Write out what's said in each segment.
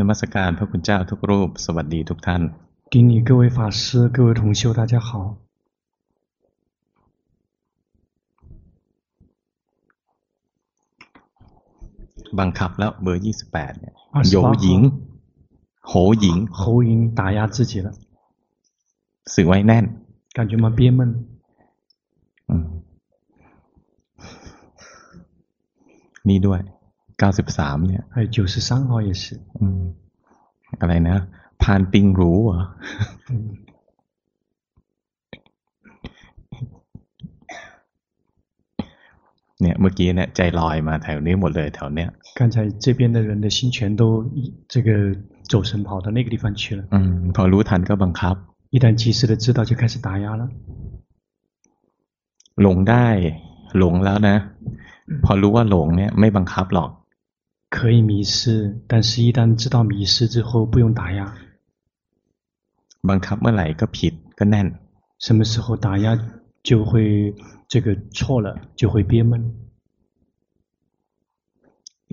นมัสการพระคุณเจ้าทุกรูปสวัสดีทุกท่าน给你各位法师各位同修大家好บังคับแล้วเบอร์ยี่สิบแปดเนี่ยโยหญิงโหหญิงโหหญิง打压自己了สึกไว้แน่น感觉蛮憋闷นี่ด้วยเ ก้าสิบสามเนี่ย还有九十三号也是อะไรนะพานปิงรู้เหรอเนี่ยเมื่อกี้เนี่ยใจลอยมาแถวนี้หมดเลยแถวเนี้ย刚才这边的人的心全都这个走神跑到那个地方去了อืมพอรู้ทันก็บังคับ一旦及时的知道就开始打压了หลงได้หลงแล้วนะพอรู้ว่าหลงเนี่ยไม่บังคับหรอก 可以迷失但是一旦知道迷失之后不用打压บังคับเมื่อไหร่ก็ผิดก็แน่น什么时候打压就会这个错了就会憋闷。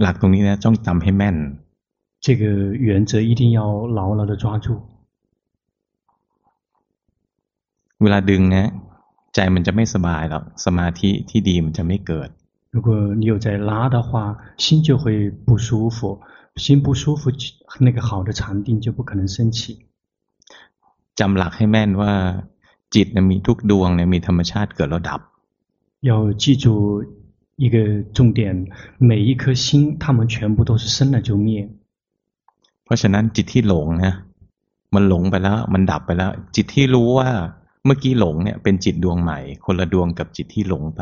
หลักตรงนี้นะต้องจำให้แม่น。这个原则一定要牢牢的抓住。เวลาดึงนะใจมันจะไม่สบายหรอกสมาธิที่ดีมันจะไม่เกิด。 如果你有在拉的话，心就会不舒服，心不舒服，那个好的禅定就不可能升起。จำหลักให้แม่นว่าจิตมีทุกดวงเนี่ยมีธรรมชาติเกิดแล้วดับ要记住一个重点，每一颗心，它们全部都是生了就灭。เพราะฉะนั้นจิตที่หลงนะมันหลงไปแล้วมันดับไปแล้ว จิตที่รู้ว่าเมื่อกี้หลงเนี่ยเป็นจิตดวงใหม่ คนละดวงกับจิตที่หลงไป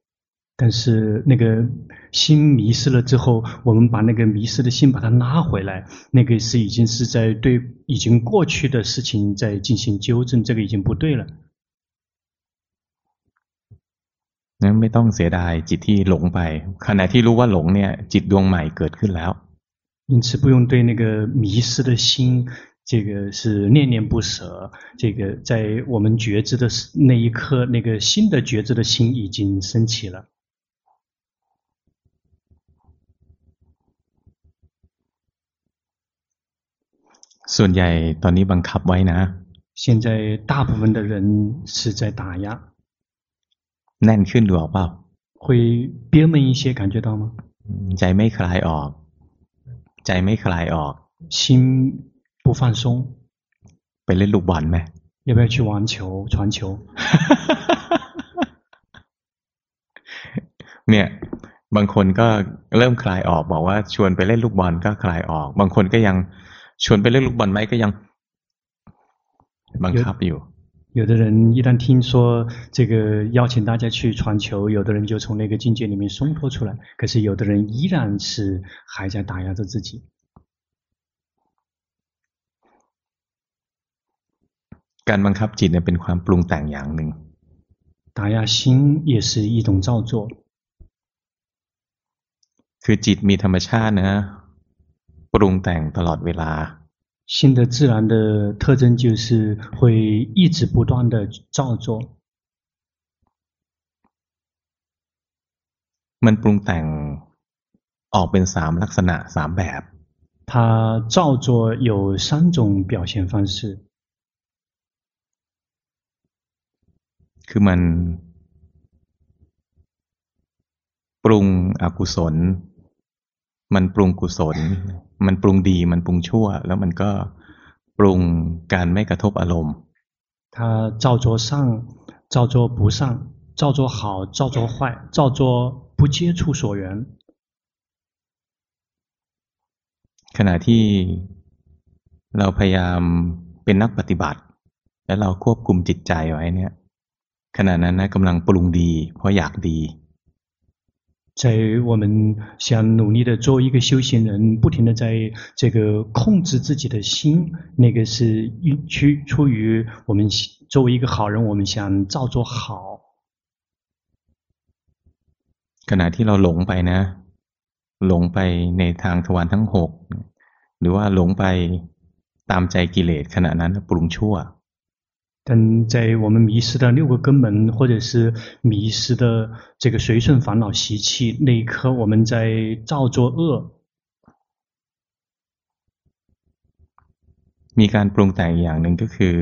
但是那个心迷失了之后，我们把那个迷失的心把它拉回来，那个是已经是在对已经过去的事情在进行纠正，这个已经不对了。งั้นไม่ต้องเสียดายจิตที่หลงไปขณะที่รู้ว่าหลงเนี่ยจิตดวงใหม่เกิดขึ้นแล้ว因此不用对那个迷失的心，这个是念念不舍。这个在我们觉知的那一刻，那个新的觉知的心已经升起了。 ส่วนใหญ่ตอนนี้บังคับไว้นะ现在大部分的人是在打压แน่นขึ้นดูออกเปล่า会憋闷一些感觉到吗ใจไม่คลายออก ใจไม่คลายออก心不放松ไปเล่นลูกบอลไหม要不要去玩球传球เนี่ย บางคนก็เริ่มคลายออกบอกว่าชวนไปเล่นลูกบอลก็คลายออก บางคนก็ยัง ชวนไปเล่นลูกบอลไหมก็ยังบังคับอยู่有的人一旦听说这个邀请大家去传球，有的人就从那个境界里面松脱出来。可是有的人依然是还在打压着自己。การบังคับจิตเนี่ยเป็นความปรุงแต่งอย่างหนึ่ง打压心也是一种造作。คือจิตมีธรรมชาตินะ ปรุงแต่งตลอดเวลา心的自然的特征就是会一直不断的造作。มันปรุงแต่งออกเป็นสามลักษณะสามแบบ。它造作有三种表现方式。คือมันปรุงอกุศล มันปรุงกุศล มันปรุงดี มันปรุงชั่ว แล้วมันก็ปรุงการไม่กระทบอารมณ์它造作善造作不善造作好造作坏造作不接触所缘ขณะที่เราพยายามเป็นนักปฏิบัติ แล้วเราควบคุมจิตใจไว้เนี่ย ขณะนั้นนะกำลังปรุงดี เพราะอยากดี 在我们想努力的做一个修行人，不停的在这个控制自己的心，那个是去出于我们作为一个好人，我们想造做好。ขณะที่เราหลงไปนะหลงไปในทางทวารทั้งหกหรือว่าหลงไปตามใจกิเลสขณะนั้นเราปรุงชั่ว 但在我们迷失的六个根门，或者是迷失的这个随顺烦恼习气那一刻，我们在造作恶。มีการปรุงแต่งอย่างหนึ่งก็คือ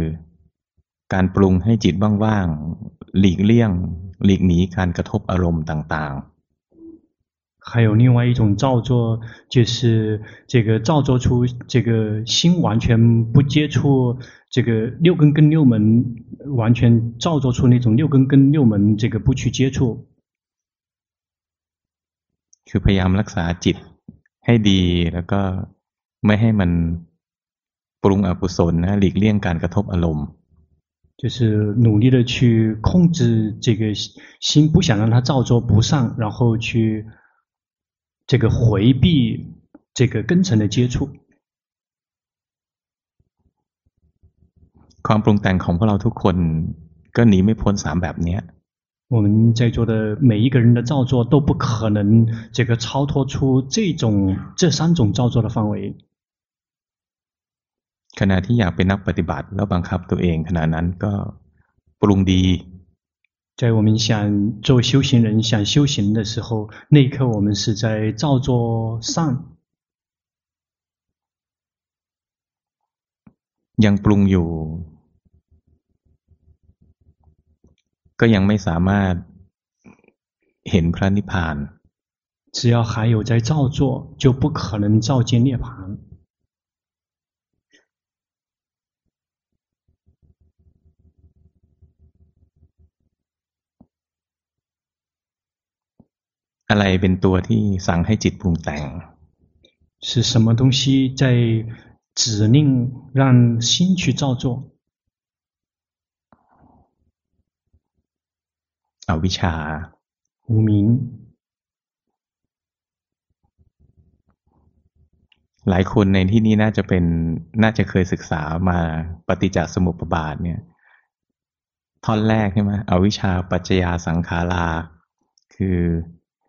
การปรุงให้จิตว่างๆหลีกเลี่ยง หลีกหนีการกระทบอารมณ์ต่างๆ 还有另外一种造作，就是这个造作出这个心完全不接触这个六根跟六门，完全造作出那种六根跟六门这个不去接触。คือพยายามรักษาจิตให้ดีแล้วก็ไม่ให้มันปรุงอกุศลนะหลีกเลี่ยงการกระทบอารมณ์就是努力的去控制这个心，不想让它造作不善，然后去。 这个回避这个根尘的接触，ความปรุงแต่งของพวกเราทุกคนก็หนีไม่พ้นสามแบบนี้我们在座的每一个人的造作都不可能这个超脱出这种这三种造作的范围。ขณะที่อยากเป็นนักปฏิบัติแล้วบังคับตัวเองขณะนั้นก็ปรุงดี 在我们想做修行人、想修行的时候，那一刻我们是在造作善。ยังปรุงอยู่ก็ยังไม่สามารถเห็นพระนิพพาน只要还有在造作，就不可能照见涅槃。 อะไรเป็นตัวที่สั่งให้จิตปรุงแต่ง是什么东西在指令让心去造作อวิชชา无明หลายคนในที่นี้น่าจะเป็นน่าจะเคยศึกษามาปฏิจจสมุปบาทเนี่ยท่อนแรกใช่ไหมอวิชชาปัจจยาสังขาราคือ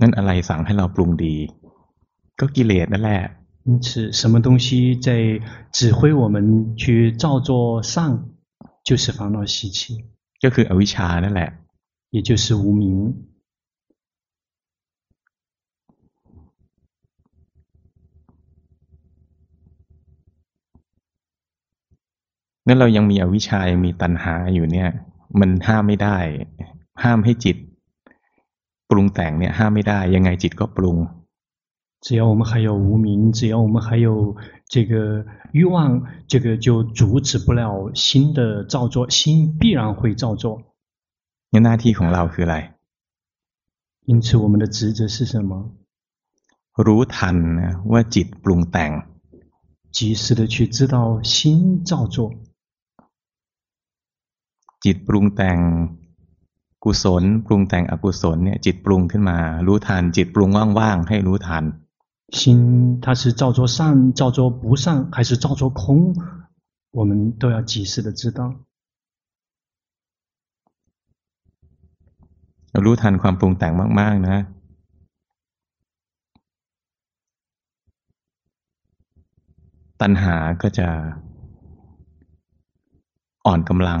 นั่นอะไรสั่งให้เราปรุงดี ก็กิเลสนั่นแหละ因此什么东西在指挥我们去造作善就是烦恼习气ก็คืออวิชชานั่นแหละ也就是无明นั่นเรายังมีอวิชชายังมีตัณหาอยู่เนี่ย มันห้ามไม่ได้ ห้ามให้จิต ปรุงแต่งเนี่ยห้ามไม่ได้ยังไงจิตก็ปรุง只要我们还有无明，只要我们还有这个欲望，这个就阻止不了心的造作，心必然会造作。งั้นหน้าที่ของเราคืออะไร因此，我们的职责是什么？รู้ทันว่าจิตปรุงแต่ง及时的去知道心造作。จิตปรุงแต่ง กุศลปรุงแต่งอกุศลเนี่ยจิตปรุงขึ้นมา รู้ทัน จิตปรุงว่างๆให้รู้ทัน心它是造作善造作不善还是造作空我们都要及时的知道รู้ทันความปรุงแต่งมากๆนะตัณหาก็จะอ่อนกำลัง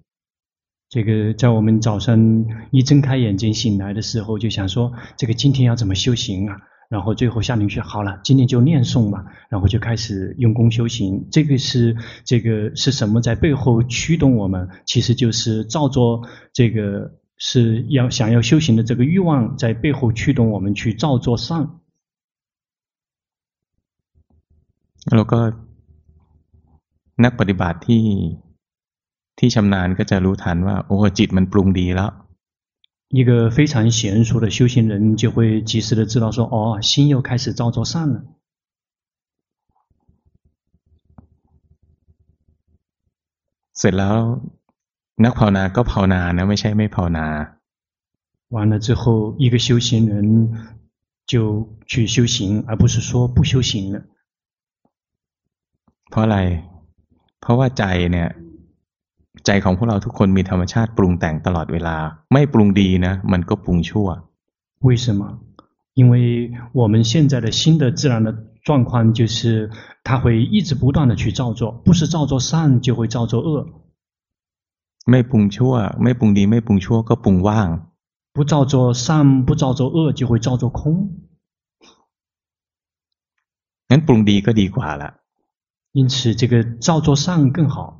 这个在我们早上一睁开眼睛醒来的时候，就想说：这个今天要怎么修行啊？ 然后最后下定去好了，今天就念诵嘛，然后就开始用功修行。这个是这个是什么在背后驱动我们？其实就是照做这个是要想要修行的这个欲望在背后驱动我们去照做善。แล้วก็นักปฏิบัติที่ ที่ชำนาญก็จะรู้ทันว่าโอ้จิตมันปรุงดีแล้ว一个非常娴熟的修行人就会及时的知道说：“哦，心又开始造作善了。”เสร็จแล้วนักภาวนาก็ภาวนานะไม่ใช่ไม่ภาวนา完了之后，一个修行人就去修行，而不是说不修行了。เพราะอะไรเพราะว่าใจเนี่ย ใจของพวกเราทุกคนมีธรรมชาติปรุงแต่งตลอดเวลา ไม่ปรุงดีนะมันก็ปรุงชั่ว为什么因为我们现在的新的自然的状况就是它会一直不断的去造作不是造作善就会造作恶ไม่ปรุงชั่วไม่ปรุงดีไม่ปรุงชั่วก็ปรุงว่าง不造作善不造作恶就会造作空งั้นปรุงดีก็ดีกว่าละ因此这个造作善更好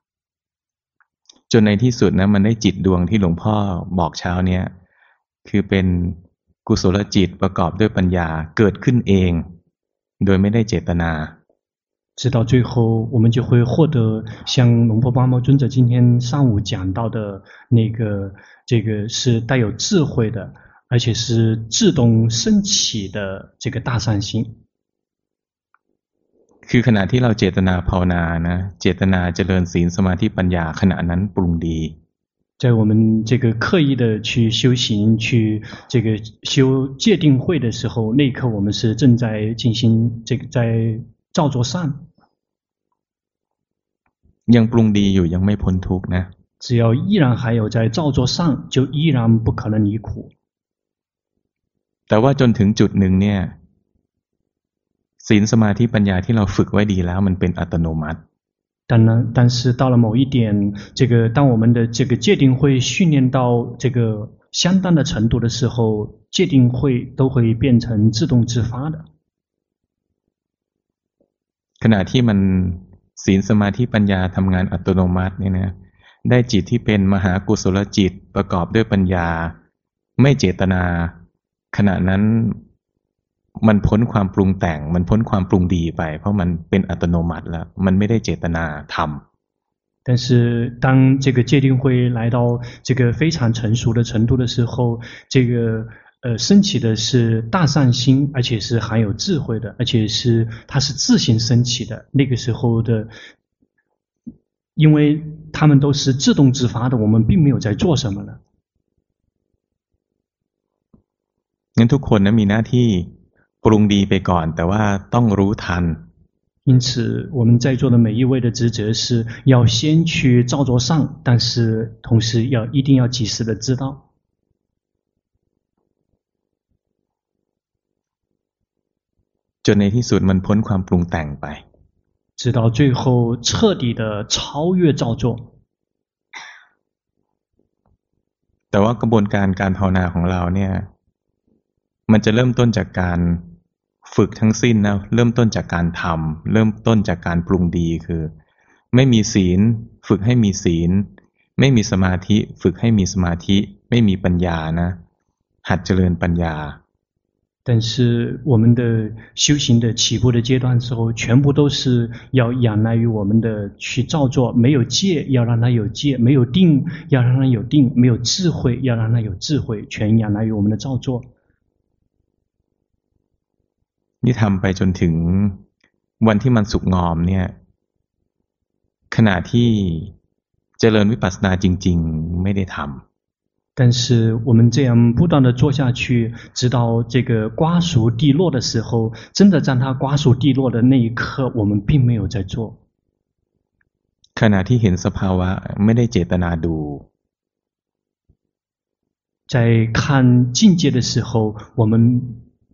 จนในที่สุดนะมันได้จิตดวงที่หลวงพ่อบอกเช้าเนี้ยคือเป็นกุศลจิตประกอบด้วยปัญญาเกิดขึ้นเอง โดยไม่ได้เจตนา直到最后我们就会获得像龙婆巴摩尊者今天上午讲到的那个这个是带有智慧的而且是自动升起的这个大善心 คือขณะที่เราเจตนาภาวนานะเจตนาเจริญศีลสมาธิปัญญาขณะนั้นปรุงดี在我们这个刻意的去修行，去这个修戒定慧的时候，那一刻我们是正在进行这个在造作善。ยังปรุงดีอยู่ยังไม่พ้นทุกข์นะ只要依然还有在造作善，就依然不可能离苦。แต่ว่าจนถึงจุดหนึ่งเนี่ย ศีลสมาธิปัญญาที่เราฝึกไว้ดีแล้วมันเป็นอัตโนมัติ但呢，但是到了某一点，这个当我们的这个戒定慧训练到这个相当的程度的时候，戒定慧都会变成自动自发的。ขณะที่มันศีลสมาธิปัญญาทำงานอัตโนมัติเนี่ยนะได้จิตที่เป็นมหากุศลจิตประกอบด้วยปัญญา ไม่เจตนา ขณะนั้น มันพ้นความปรุงแต่ง มันพ้นความปรุงดีไป เพราะมันเป็นอัตโนมัติแล้ว มันไม่ได้เจตนาทำ但是当这个戒定慧来到这个非常成熟的程度的时候，这个呃升起的是大善心，而且是含有智慧的，而且是它是自行升起的。那个时候的，因为他们都是自动自发的，我们并没有在做什么了。งั้นทุกคนนะมีหน้าที่ ปรุงดีไปก่อนแต่ว่าต้องรู้ทัน因此我们在座的每一位的职责是要先去造作善但是同时要一定要及时的知道จนในที่สุดมันพ้นความปรุงแต่งไป直到最后彻底的超越造作แต่ว่ากระบวนการการภาวนาของเราเนี่ยมันจะเริ่มต้นจากการ ฝึกทั้งสิ้นนะเริ่มต้นจากการทำเริ่มต้นจากการปรุงดีคือ ไม่มีศีล ฝึกให้มีศีล ไม่มีสมาธิ ฝึกให้มีสมาธิ ไม่มีปัญญานะ หัดเจริญปัญญา但是我们的修行的起步的阶段之后，全部都是要仰赖于我们的去造作。没有戒，要让它有戒；没有定，要让它有定；没有智慧，要让它有智慧。全仰赖于我们的造作。 นี่ทำไปจนถึงวันที่มันสุกงอมเนี่ยขณะที่เจริญวิปัสสนาจริงๆไม่ได้ทำ但 但是我们这样不断的做下去，直到这个瓜熟蒂落的时候，真的在它瓜熟蒂落的那一刻，我们并没有在做。ขณะที่เห็นสภาวะไม่ได้เจตนาดู在看境界的时候，我们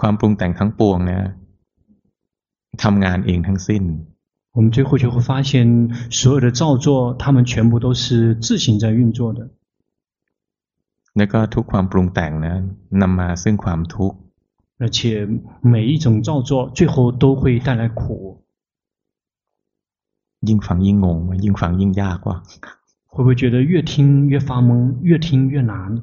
ความปรุงแต่งทั้งปวงนะทำงานเองทั้งสิ้น我们最后就会发现，所有的造作，他们全部都是自行在运作的。แล้วก็ทุกความปรุงแต่งนะนำมาซึ่งความทุกข์而且每一种造作，最后都会带来苦。ยิ่งฟังยิ่งงงยิ่งฟังยิ่งยากว่ะ会不会觉得越听越发懵，越听越难？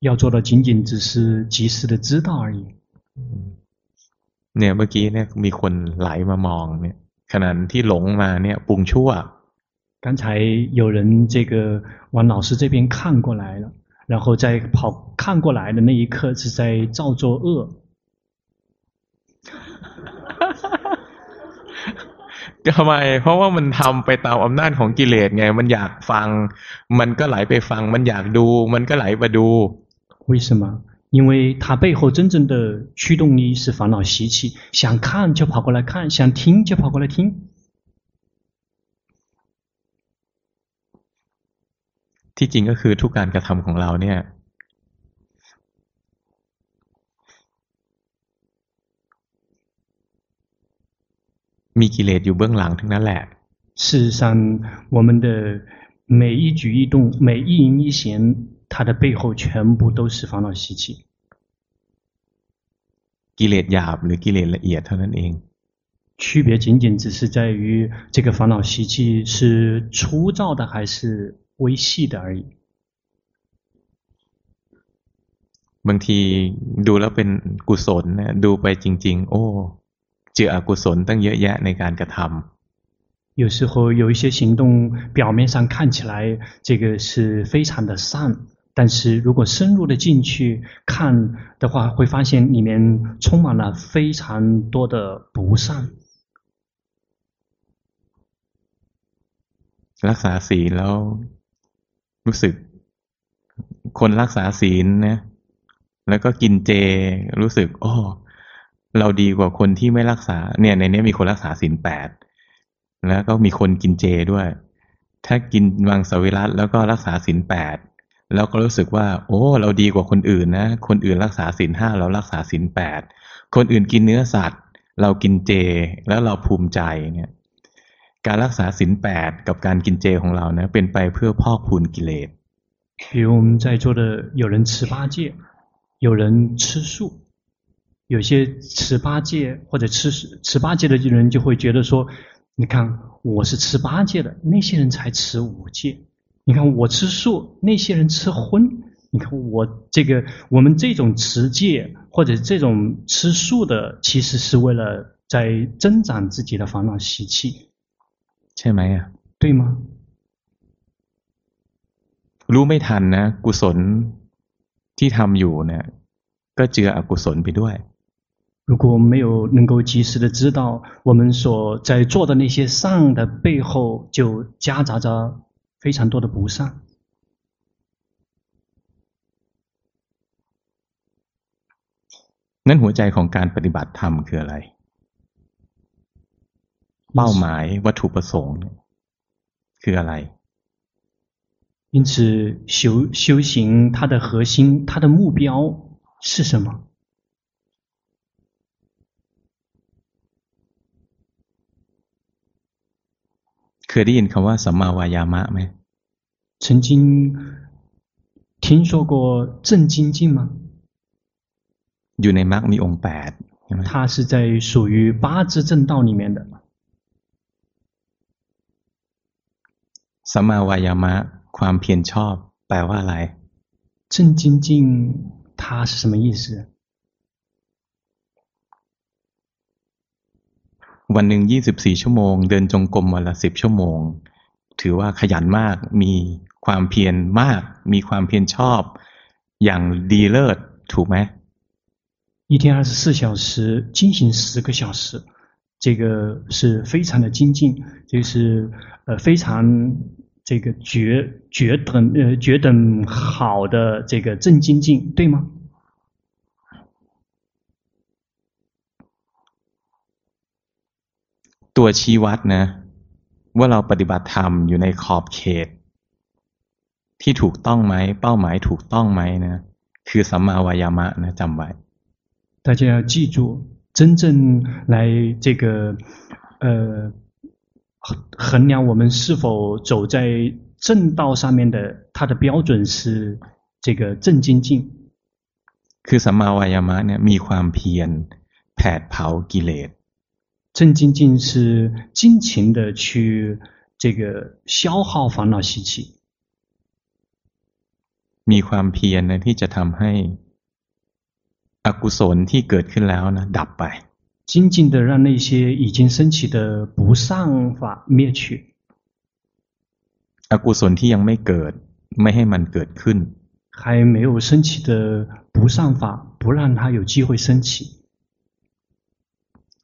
要做的仅仅只是及时的知道而已。เนี่ยเมื่อกี้เนี่ยมีคนไหลมามองเนี่ยขณะที่หลงมาเนี่ยปรุงชั่ว刚才有人这个往老师这边看过来了，然后在跑看过来的那一刻是在造作恶。ทำไมเพราะว่ามันทำไปตามอำนาจของกิเลสไงมันอยากฟังมันก็ไหลไปฟังมันอยากดูมันก็ไหลไปดู 为什么？因为它背后真正的驱动力是烦恼习气，想看就跑过来看，想听就跑过来听。ที่จริงก็คือทุกการกระทำของเราเนี่ยมีกิเลสอยู่เบื้องหลังทั้งนั้นแหละ事实上我们的每一举一动每一言一行 它的背后全部都是烦恼习气กิเลสหยาบหรือกิเลสละเอียดเท่านั้นเอง区别仅仅只是在于这个烦恼习气是粗糙的还是微细的而已。บางทีดูแล้วเป็นกุศลนะดูไปจริง ๆ โอ้เจออกุศลตั้งเยอะแยะในการกระทำ有时候有一些行动表面上看起来这个是非常的善， 但是如果深入的进去看的话，会发现里面充满了非常多的不善。รักษาศีลแล้วรู้สึกคนรักษาศีลนะแล้วก็กินเจรู้สึกโอ้เราดีกว่าคนที่ไม่รักษา เนี่ย ในนี้มีคนรักษาศีลแปดแล้วก็มีคนกินเจด้วย ถ้ากินวังสวิรัตแล้วก็รักษาศีลแปด แล้วก็รู้สึกว่า โอ้ เราดีกว่าคนอื่นนะคนอื่นรักษาศีลห้าเรารักษาศีลแปดคนอื่นกินเนื้อสัตว์ เรากินเจ แล้วเราภูมิใจเนี่ยการรักษาศีลแปดกับการกินเจของเรานะเป็นไปเพื่อพอกพูนกิเลส比如我们在座的有人持八戒，有人吃素，有些持八戒或者吃持八戒的人就会觉得说：你看我是持八戒的，那些人才持五戒。 你看我吃素，那些人吃荤。你看我这个我们这种持戒或者这种吃素的，其实是为了在增长自己的烦恼习气。ใช่ไหม啊？对吗？รู้ไม่ทันนะกุศลที่ทำอยู่เนี่ยก็เจืออกุศลไปด้วย如果没有能够及时的知道我们所在做的那些善的背后，就夹杂着 非常多的不善。นั้นหัวใจของการปฏิบัติธรรมคืออะไรเป้าหมายวัตถุประสงค์คืออะไร 因此修修行，它的核心，它的目标是什么？ เคยได้ยินคำว่าสัมมาวายามะไหม曾经听说过正精进吗？อยู่ในมรรคมีองค์แปด它是在属于八支正道里面的。สัมมาวายามะความเพียรชอบแปลว่าอะไร正精进它是什么意思？ วันหนึ่งยี่สิบสี่ชั่วโมงเดินจงกรมวันละสิบชั่วโมง ถือว่าขยันมาก มีความเพียรมาก มีความเพียรชอบ อย่างดีเลิศถูกไหม一天二十四小时进行十个小时，这个是非常的精进，这是呃非常这个绝绝等呃绝等好的这个正精进，对吗？ ตัวชี้วัดนะว่าเราปฏิบัติธรรมอยู่ในขอบเขต ที่ถูกต้องไหมเป้าหมายถูกต้องไหมนะคือสัมมาวายามะนะจำไว้大家要记住，真正来这个呃衡量我们是否走在正道上面的，它的标准是这个正精进。คือสัมมาวายามะเนี่ยมีความเพียรแผดเผากิเลส。 正精进是尽情的去这个消耗烦恼习气。มีความเพียรนะที่จะทำให้อกุศลที่เกิดขึ้นแล้วนะดับไป精进的让那些已经升起的不善法灭去。อกุศลที่ยังไม่เกิดไม่ให้มันเกิดขึ้น还没有升起的不善法不让它有机会升起。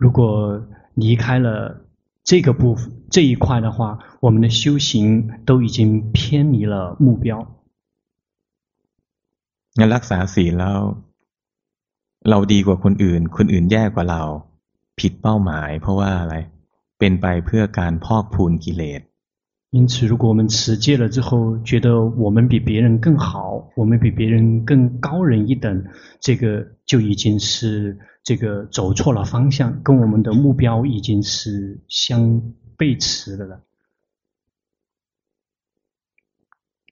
如果离开了这个部分这一块的话，我们的修行都已经偏离了目标。งั้นรักษาศีลแล้วเราดีกว่าคนอื่น คนอื่นแย่กว่าเรา ผิดเป้าหมาย เพราะว่าอะไร เป็นไปเพื่อการพอกพูนกิเลส 因此，如果我们持戒了之后，觉得我们比别人更好，我们比别人更高人一等，这个就已经是这个走错了方向，跟我们的目标已经是相背驰的了。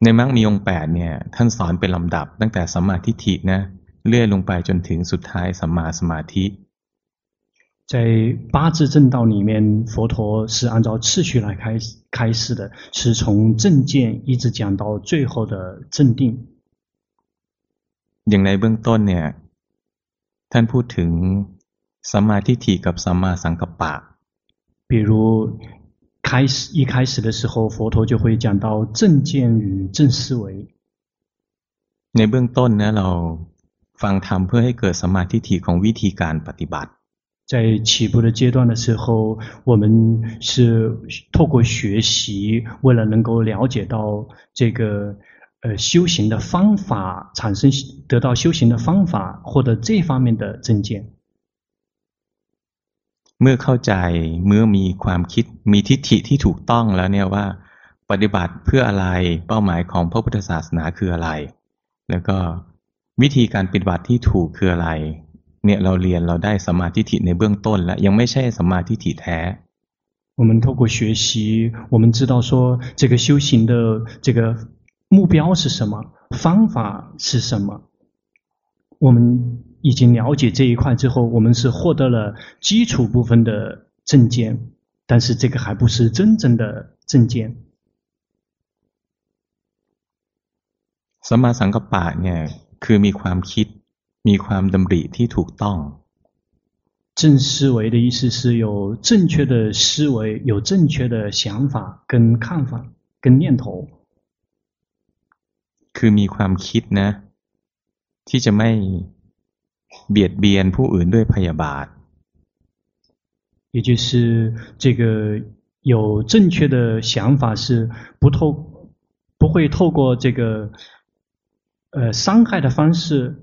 ในมรรคมีองค์แปดเนี่ยท่านสอนเป็นลำดับตั้งแต่สัมมาทิฏฐินะเลื่อยลงไปจนถึงสุดท้ายสัมมาสมาธิ 在八支正道里面，佛陀是按照次序来开开示的，是从正见一直讲到最后的正定。อย่างในเบื้องต้นเนี่ยท่านพูดถึงสัมมาทิฏฐิกับสัมมาสังกัปปะ比如开始一开始的时候，佛陀就会讲到正见与正思维。ในเบื้องต้น呢，เราฟังธรรมเพื่อให้เกิดสัมมาทิฏฐิของวิธีการปฏิบัติ。 在起步的阶段的时候，我们是透过学习，为了能够了解到这个呃修行的方法，产生得到修行的方法，获得这方面的正见。เมื่อเข้าใจเมื่อมีความคิดมีทิฏฐิที่ถูกต้องแล้วเนี่ยว่าปฏิบัติเพื่ออะไรเป้าหมายของพระพุทธศาสนาคืออะไร แล้วก็วิธีการปฏิบัติที่ถูกคืออะไร เนี่ยเราเรียนเราได้สัมมาทิฏฐิในเบื้องต้นแล้วยังไม่ใช่สัมมาทิฏฐิแท้我们透过学习，我们知道说这个修行的这个目标是什么，方法是什么。我们已经了解这一块之后，我们是获得了基础部分的正见，但是这个还不是真正的正见。สัมมาสังกัปปะเนี่ยคือมีความคิด มีความดำริที่ถูกต้อง正思维的意思是有正确的思维，有正确的想法跟看法跟念头。 คือมีความคิดนะ ที่จะไม่เบียดเบียนผู้อื่นด้วยพยาบาท也就是这个有正确的想法，是不透不会透过这个呃伤害的方式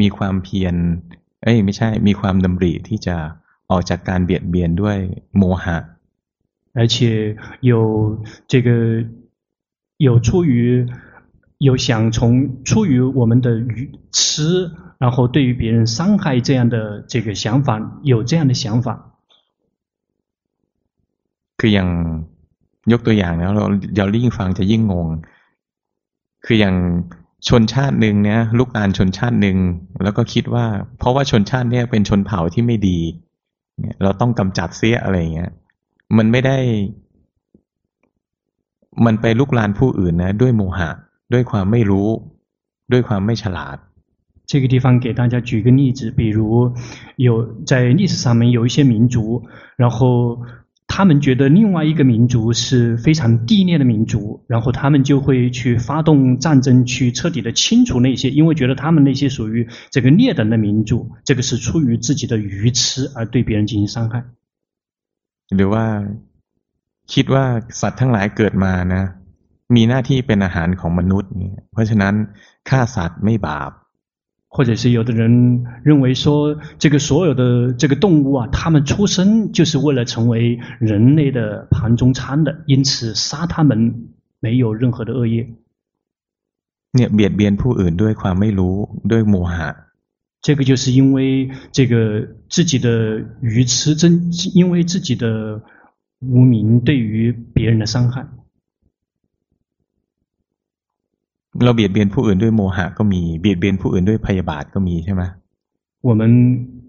มีความเพียรเอ้ยไม่ใช่ มีความดำริที่จะออกจากการเบียดเบียนด้วยโมหะ而且有这个有出于有想从出于我们的愚痴，然后对于别人伤害这样的这个想法，有这样的想法。คืออย่างยกตัวอย่างแล้วเราเรายิ่งฟังจะยิ่งงง คืออย่าง ชนชาติหนึ่งเนี่ยลูกหลานชนชาติหนึ่งแล้วก็คิดว่า เพราะว่าชนชาติเนี่ยเป็นชนเผ่าที่ไม่ดี เนี่ย เราต้องกำจัดเสียอะไรเงี้ยมันไม่ได้ มันไปลุกลานผู้อื่นนะด้วยโมหะด้วยความไม่รู้ด้วยความไม่ฉลาด这个地方给大家举个例子，比如有在历史上面有一些民族，然后 他们觉得另外一个民族是非常地劣的民族，然后他们就会去发动战争，去彻底的清除那些，因为觉得他们那些属于这个劣等的民族，这个是出于自己的愚痴而对别人进行伤害。หรือว่าคิดว่าสัตว์ทั้งหลายเกิดมานะมีหน้าที่เป็นอาหารของมนุษย์เนี่ยเพราะฉะนั้นฆ่าสัตว์ไม่บาป 或者是有的人认为说，这个所有的这个动物啊，他们出生就是为了成为人类的盘中餐的，因此杀他们没有任何的恶业。เนี่ยเบียดเบียนผู้อื่นด้วยความไม่รู้ด้วยโมหะ这个就是因为这个自己的愚痴，真因为自己的无明对于别人的伤害。 เราเบียดเบียนผู้อื่นด้วยโมหะก็มีเบียดเบียนผู้อื่นด้วยพยาบาทก็มีใช่ไหม我们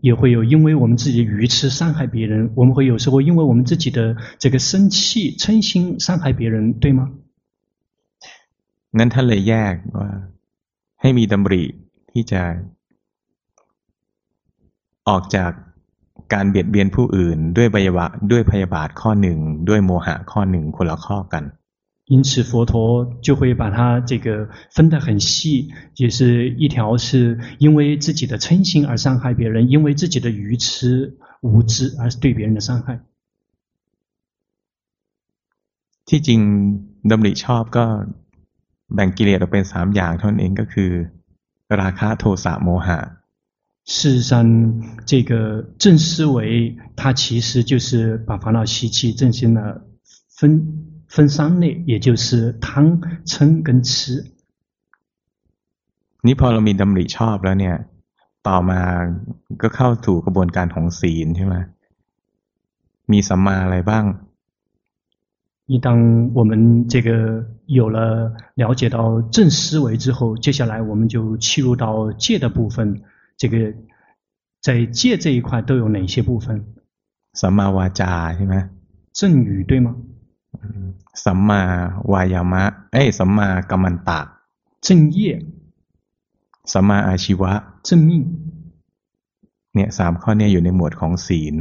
也会有因为我们自己的愚痴伤害别人，我们会有时候因为我们自己的这个生气嗔心伤害别人，对吗？นั้นท่านเลยแยกว่าให้มีดำริที่จะออกจากการเบียดเบียนผู้อื่นด้วยพยาบาทด้วยพยาบาทข้อหนึ่งด้วยโมหะข้อหนึ่งคนละข้อกัน 因此，佛陀就会把它这个分得很细，也是一条是因为自己的嗔心而伤害别人，因为自己的愚痴无知而对别人的伤害。ที่จริงดำริชอบก็แบ่งกิเลสออกเป็นสามอย่างเท่านั้นเองก็คือราคะโทสะโมหะ事实上，这个正思维，它其实就是把烦恼习气正心的分。 分三类，也就是贪、嗔跟痴。นี่พอเรามีดำริชอบแล้วเนี่ย ต่อมาก็เข้าสู่กระบวนการของศีลใช่ไหมมีสัมมาอะไรบ้าง一当我们这个有了了解到正思维之后，接下来我们就切入到戒的部分。这个在戒这一块都有哪些部分？สัมมาวาจาใช่ไหม正语对吗？ สัมมาวายามะ เอ้ยสัมมากัมมันตะ正业สัมมาอาชีวะ正命เนี่ยสามข้อเนี่ยอยู่ในหมวดของศีล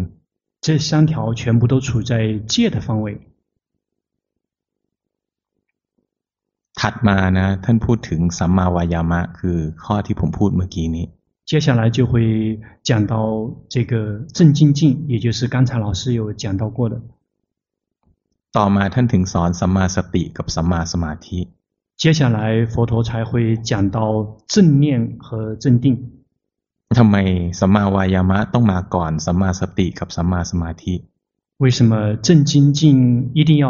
这三条全部都处在戒的方位ถัดมานะท่านพูดถึงสัมมาวายามะ คือข้อที่ผมพูดเมื่อกี้นี้接下来就会讲到这个正精进，也就是刚才老师有讲到过的。 ต่อมาท่านถึงสอนสัมมาสติกับสัมมาสมาธิ接下来佛陀才会讲到正念和正定ทำไมสัมมาวายามะต้องมาก่อนสัมมาสติกับสัมมาสมาธิ为什么正精进一定要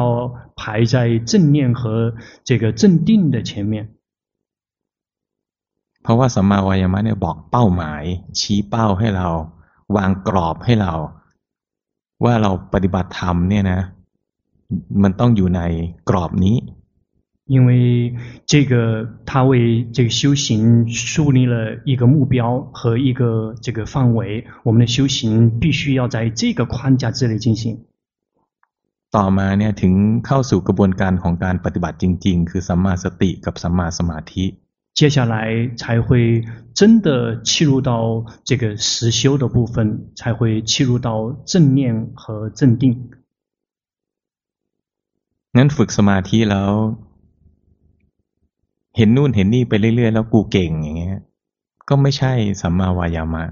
排在正念和这个正定的前面เพราะว่าสัมมาวายามะเนี่ยบอกเป้าหมาย ชี้เป้าให้เรา วางกรอบให้เรา ว่าเราปฏิบัติธรรมเนี่ยนะ มันต้องอยู่ในกรอบนี้ 因为这个他为这个修行树立了一个目标和一个这个范围，我们的修行必须要在这个框架之内进行。ต่อมาเนี่ยถึงเข้าสู่กระบวนการของการปฏิบัติจริงๆคือสัมมาสติกับสัมมาสมาธิ接下来才会真的切入到这个实修的部分，才会切入到正念和正定。 งั้นฝึกสมาธิแล้วเห็นนู่นเห็นนี่ไปเรื่อยๆแล้วกูเก่งอย่างเงี้ยก็ไม่ใช่สัมมาวายามะ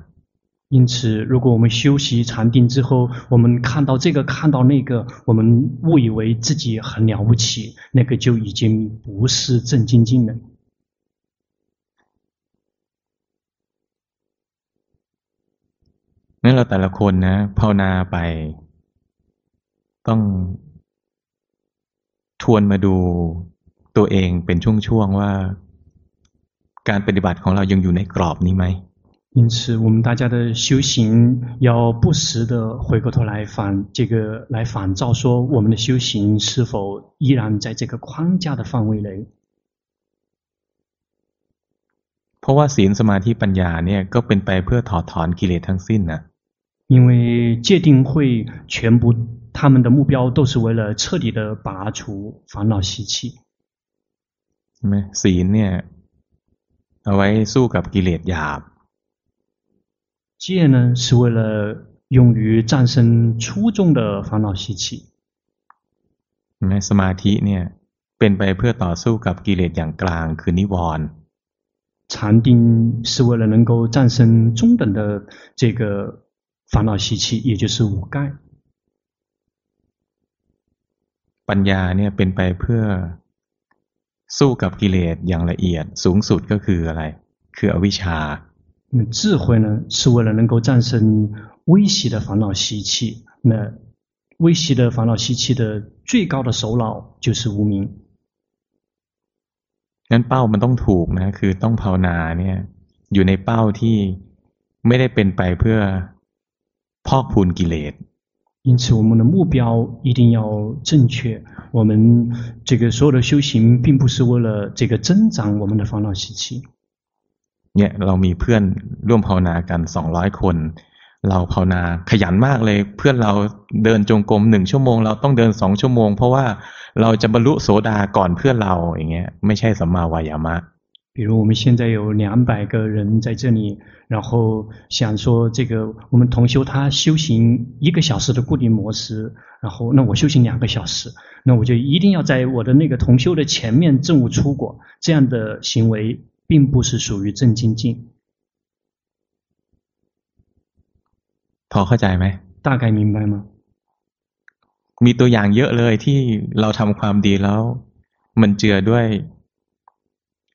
因此，如果我们修习禅定之后，我们看到这个看到那个，我们误以为自己很了不起，那个就已经不是正精进了。งั้นเราแต่ละคนนะภาวนาไปต้อง ทวนมาดูตัวเองเป็นช่วงๆว่าการปฏิบัติของเรายังอยู่ในกรอบนี้ไหม因此，我们大家的修行要不时的回过头来反这个来反照，说我们的修行是否依然在这个框架的范围内。เพราะว่าศีลสมาธิปัญญาเนี่ยก็เป็นไปเพื่อถอดถอนกิเลสทั้งสิ้นนะ因为戒定慧全部 他们的目标都是为了彻底的拔除烦恼习气。ใช่ไหมศีลเนี่ยเอาไว้สู้กับกิเลสหยาบ戒呢是为了用于战胜粗重的烦恼习气。ใช่ไหมสมาธิเนี่ยเป็นไปเพื่อต่อสู้กับกิเลสอย่างกลางคือนิวรณ์禅定是为了能够战胜中等的这个烦恼习气，也就是五盖。 ปัญญาเนี่ยเป็นไปเพื่อสู้กับกิเลสอย่างละเอียดสูงสุดก็คืออะไร คืออวิชชา智慧呢，是为了能够战胜微细的烦恼习气。那微细的烦恼习气的最高的首脑就是无明。งั้นเป้ามันต้องถูกนะคือต้องภาวนาเนี่ยอยู่ในเป้าที่ไม่ได้เป็นไปเพื่อพอกพูนกิเลส 因此，我们的目标一定要正确。我们这个所有的修行，并不是为了这个增长我们的烦恼习气。เนี่ยเรามีเพื่อนร่วมภาวนากันสองร้อยคน เราภาวนาขยันมากเลย เพื่อนเราเดินจงกรมหนึ่งชั่วโมง เราต้องเดินสองชั่วโมง เพราะว่าเราจะบรรลุโสดาก่อนเพื่อนเราอย่างเงี้ยไม่ใช่สัมมาวายามะ 比如我们现在有两百个人在这里，然后想说这个我们同修他修行一个小时的固定模式，然后那我修行两个小时，那我就一定要在我的那个同修的前面证悟出果，这样的行为并不是属于正精进。พอเข้าใจไหม大概明白吗？มีตัวอย่างเยอะเลยที่เราทำความดีแล้วมันเจือด้วย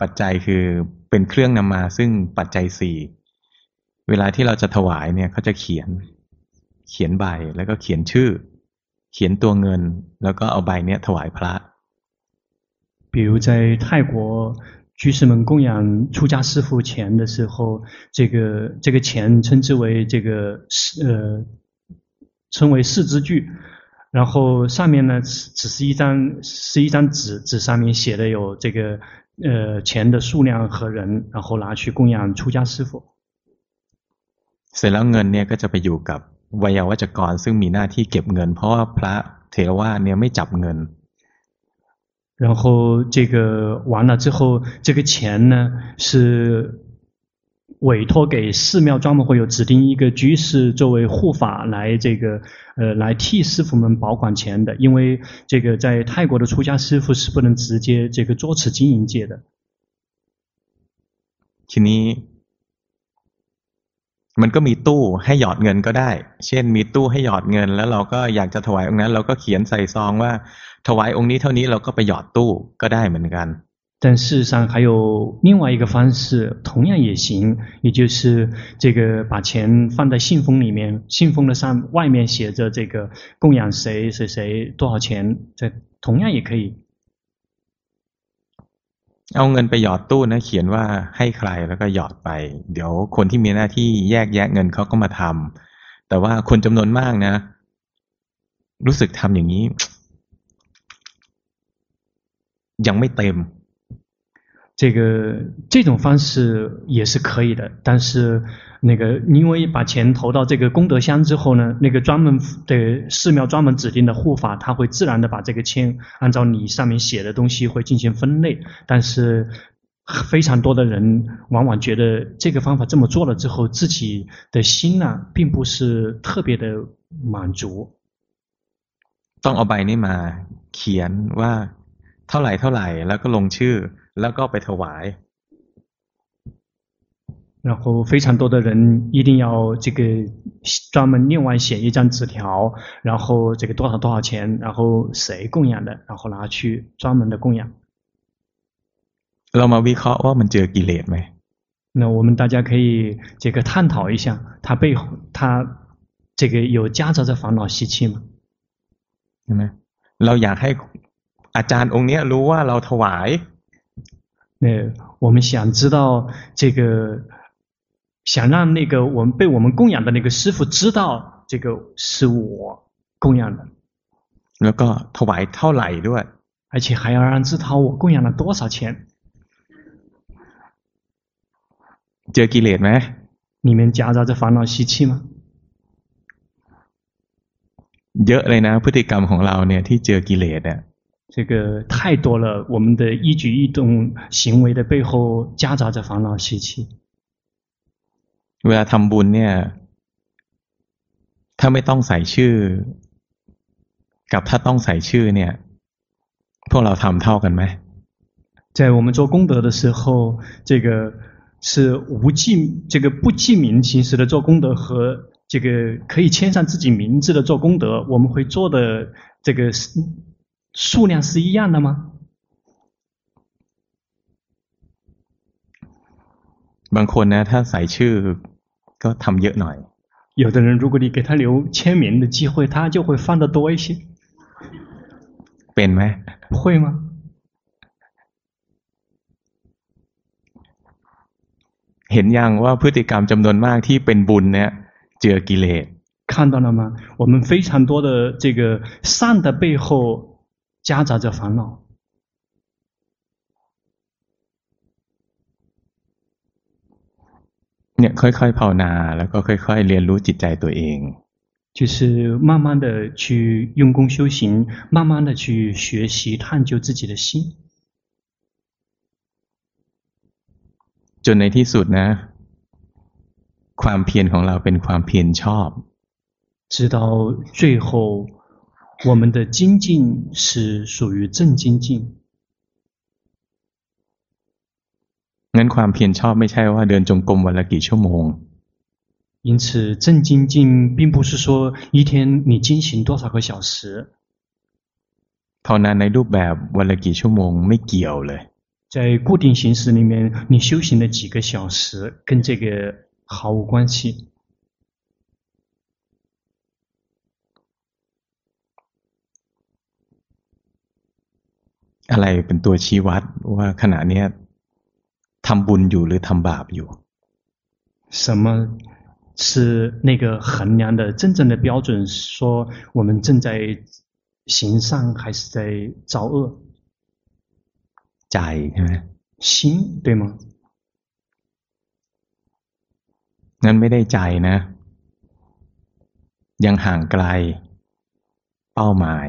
ปัจจัยคือเป็นเครื่องนำมาซึ่งปัจจัยสี่เวลาที่เราจะถวายเนี่ยเขาจะเขียนเขียนใบแล้วก็เขียนชื่อ เขียนตัวเงิน แล้วก็เอาใบเนี้ยถวายพระ比如在泰国居士们供养出家师父钱的时候，这个这个钱称之为这个呃称为四字句，然后上面呢只是一张是一张纸，纸上面写的有这个。 呃，钱的数量和人，然后拿去供养出家师父。เสร็จแล้วเงินเนี่ยก็จะไปอยู่กับวัยวัจกรซึ่งมีหน้าที่เก็บเงินเพราะว่าพระเถรวาทเนี่ยไม่จับเงิน。然后这个完了之后，这个钱呢是。 委托给寺庙专门会有指定一个居士作为护法来这个呃来替师父们保管钱的，因为这个在泰国的出家师父是不能直接这个作持经营戒的。ทีนี้ มันก็มีตู้ให้หยอดเงินก็ได้ เช่น มีตู้ให้หยอดเงิน แล้วเราก็อยากจะถวายองค์นั้น เราก็เขียนใส่ซองว่าถวายองค์นี้เท่านี้เราก็ไปหยอดตู้ก็ได้เหมือนกัน 但事实上还有另外一个方式，同样也行，也就是这个把钱放在信封里面，信封的上外面写着这个供养谁谁谁多少钱，这同样也可以。เอาเงินไปหยอดตู้นะเขียนว่าให้ใครแล้วก็หยอดไป เดี๋ยวคนที่มีหน้าที่แยกแยะเงินเขาก็มาทำแต่ว่าคนจำนวนมากนะ รู้สึกทำอย่างนี้ ยังไม่เต็ม 这个这种方式也是可以的，但是那个因为把钱投到这个功德箱之后呢，那个专门的寺庙专门指定的护法，他会自然的把这个签按照你上面写的东西会进行分类。但是非常多的人往往觉得这个方法这么做了之后，自己的心呢并不是特别的满足。ต้องเอาใบนี้มาเขียนว่าเท่าไหร่เท่าไหร่แล้วก็ลงชื่อ แล้วก็ไปถวาย然后非常多的人一定要这个专门另外写一张纸条，然后这个多少多少钱，然后谁供养的，然后拿去专门的供养。เรามาวิเคราะห์ว่ามันเจอกิเลสไหม那我们大家可以这个探讨一下，它背后它这个有夹杂着烦恼习气吗？有没有？เราอยากให้อาจารย์องค์นี้รู้ว่าเราถวาย 那我们想知道这个，想让那个我们被我们供养的那个师父知道这个是我供养的，แล้วก็ถวายเท่าไหร่ด้วย，而且还要让知道我供养了多少钱。เจอกิเลสไหม？里面夹杂着烦恼习气吗？เยอะเลยนะพฤติกรรมของเราเนี่ยที่เจอกิเลสเนี่ย 这个太多了，我们的一举一动行为的背后夹杂着烦恼习气。เวลาทำบุญเนี่ยถ้าไม่ต้องใส่ชื่อ กับถ้าต้องใส่ชื่อเนี่ยพวกเราทำเท่ากันไหม在我们做功德的时候，这个是无记，这个不记名形式的做功德和这个可以签上自己名字的做功德，我们会做的这个是。 数量是一样的吗？บางคน呢，他ใส่ชื่อก็ทำเยอะหน่อย。有的人，如果你给他留签名的机会，他就会放得多一些。เป็นไหม？会吗？เห็นยังว่าพฤติกรรมจำนวนมากที่เป็นบุญเนี่ยเจอกิเลส。看到了吗？我们非常多的这个善的背后。 夹杂着烦恼，เนี่ยค่อยๆภาวนาแล้วก็ค่อยๆเรียนรู้จิตใจตัวเอง就是慢慢的去用功修行，慢慢的去学习探究自己的心，จนในที่สุดนะ ความเพียรของเราเป็นความเพียรชอบ直到最后。 我们的精进是属于正精进。งั้นความเพียรชอบไม่ใช่ว่าเดินจงกรมวันละกี่ชั่วโมง。因此，正精进并不是说一天你进行多少个小时。ภาวนาในรูปแบบวันละกี่ชั่วโมงไม่เกี่ยวเลย。在固定形式里面，你修行的几个小时跟这个毫无关系。 อะไรเป็นตัวชี้วัดว่าขณะนี้ทำบุญอยู่หรือทำบาปอยู่什么是那个衡量的真正的标准？说我们正在行善还是在造恶？ใจใช่ไหม心对吗？งั้นไม่ได้ใจนะยังห่างไกลเป้าหมาย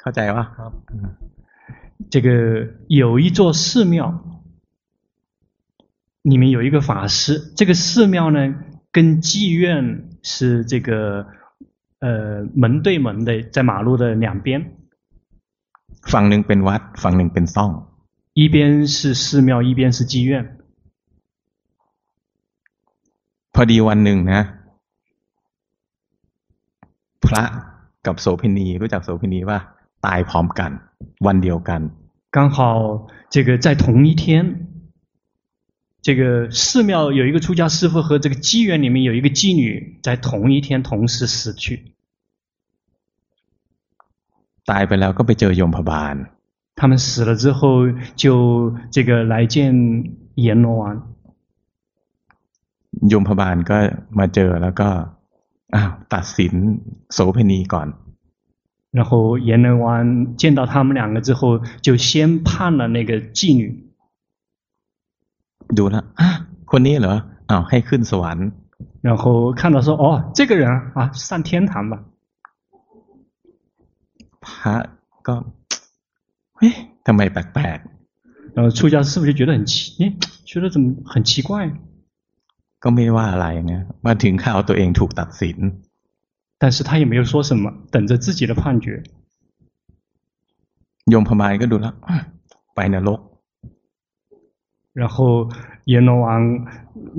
เข้าใจปะครับ这个有一座寺庙，里面有一个法师。这个寺庙呢，跟妓院是这个呃门对门的，在马路的两边。ฝั่งหนึ่งเป็นวัดฝั่งหนึ่งเป็นซ่อง一边是寺庙，一边是妓院。พอดีวันหนึ่งนะพระกับโสเภณีรู้จักโสเภณีป่ะ ตายพร้อมกันวันเดียวกัน刚好这个在同一天，这个寺庙有一个出家师父和这个妓院里面有一个妓女在同一天同时死去。ตายไปแล้วก็ไปเจอยมพบาล他们死了之后就这个来见阎罗王。ยมพบาลก็มาเจอแล้วก็อ้าวตัดสินโสเภณีก่อน 然后阎罗王见到他们两个之后，就先判了那个妓女。ดูแล้วคนนี้เหรออ้าวให้ขึ้นสวรรค์然后看到说哦，这个人啊，上天堂吧。พระก็เฮ้ยทำไมแปลกๆ然后出家师父就觉得很奇，诶，觉得怎么很奇怪？ก็ไม่ว่าอะไรไงมาถึงข่าวตัวเองถูกตัดสิน 但是他也没有说什么，等着自己的判决。โยมพมายก็ดูแล้วไปนรก然后阎罗王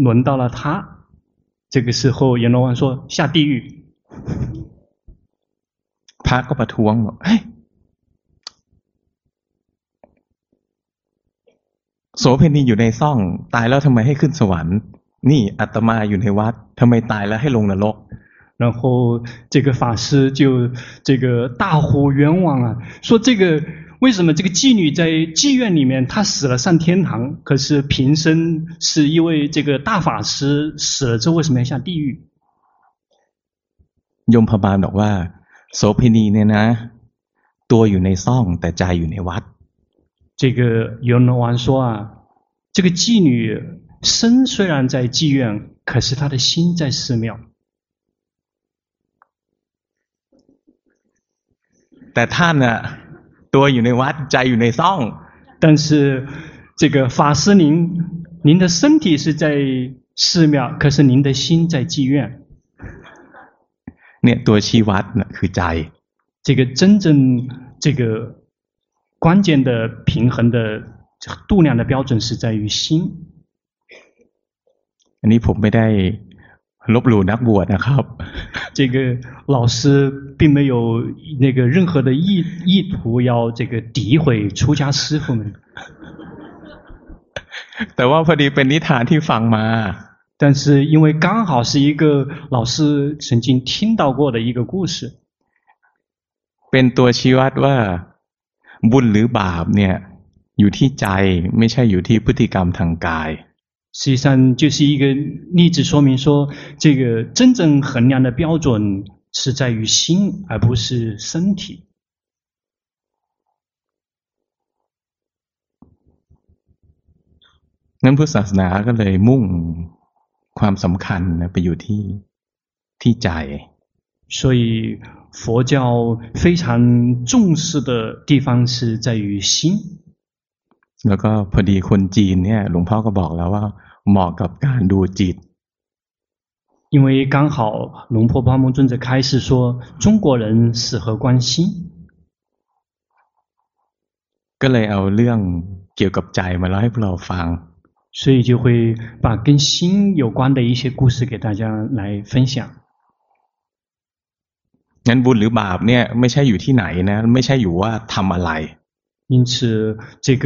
轮到了他，这个时候阎罗王说下地狱。พระก็ประท้วงบอกเฮ้ยโสเพณีอยู่ในซ่องตายแล้วทำไมให้ขึ้นสวรรค์นี่อาตมาอยู่ในวัดทำไมตายแล้วให้ลงนรก 然后这个法师就这个大呼冤枉啊，说这个为什么这个妓女在妓院里面她死了上天堂，可是平生是一位这个大法师死了之后为什么要下地狱？โยมพบาลบอกว่าโสเภณีเนี่ยนะตัวอยู่ในซ่องแต่ใจอยู่ในวัด。这个阎罗王说啊，这个妓女身虽然在妓院，可是她的心在寺庙。 แต่ท่านน่ะตัวอยู่ในวัดใจอยู่ในซ่อง但是这个法师您您的身体是在寺庙可是您的心在妓院เนี่ยตัวชี้วัดน่ะคือใจ这个真正这个关键的平衡的度量的标准是在于心อันนี้ผมไม่ได้ ลบหลู่นักบวชนะครับ这个老师并没有那个任何的意意图要这个诋毁出家师父们。แต่ว่าพอดีเป็นนิทานที่ฟังมา但是因为刚好是一个老师曾经听到过的一个故事。เป็นตัวชี้วัดว่าบุญหรือบาปเนี่ยอยู่ที่ใจไม่ใช่อยู่ที่พฤติกรรมทางกาย 实际上就是一个例子，说明说，这个真正衡量的标准是在于心，而不是身体。งั้นพุทธศาสนาก็เลยมุ่งความสำคัญไปอยู่ที่ที่ใจ。所以佛教非常重视的地方是在于心。แล้วก็พอดีคนจีนเนี่ยหลวงพ่อก็บอกแล้วว่า เหมาะกับการดูจิต因为刚好龙婆巴蒙尊者开示说中国人适合观心ก็เลยเอาเรื่องเกี่ยวกับใจมาเล่าให้พวกเราฟัง所以就会把跟心有关的一些故事给大家来分享งั้นบุญหรือบาปเนี่ยไม่ใช่อยู่ที่ไหนนะไม่ใช่อยู่ว่าทำอะไร因此这个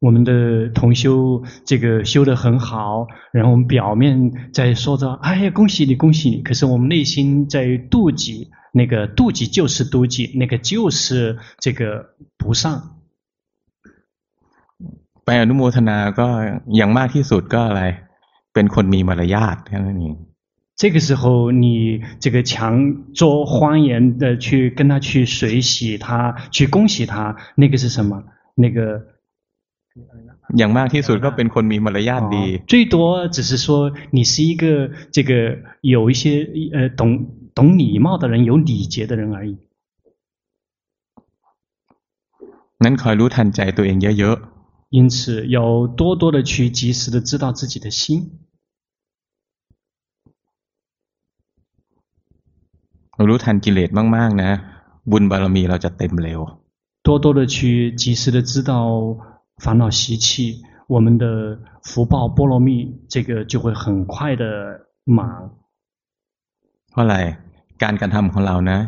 我们的同修这个修得很好，然后我们表面在说着“哎呀，恭喜你，恭喜你”，可是我们内心在妒忌。那个妒忌就是妒忌，那个就是这个不善。ป ไปอนุโมทนาก็อย่างมากที่สุดก็อะไร เป็นคนมีมารยาทแค่นั้นเอง这个时候，你这个强作欢颜的去跟他去随喜他，去恭喜他，那个是什么？那个 อย่างมากที่สุดก็เป็นคนมีมารยาทดี。最多只是说你是一个这个有一些呃懂懂礼貌的人，有礼节的人而已。นั้นคอยรู้ทันใจตัวเองเยอะๆ。因此，要多多的去及时的知道自己的心。รู้ทันกิเลสมากๆนะบุญบารมีเราจะเต็มเร็ว多多的去及时的知道 烦恼习气，我们的福报波罗蜜这个就会很快的满。เพราะอะไรการกระทำของเรานะ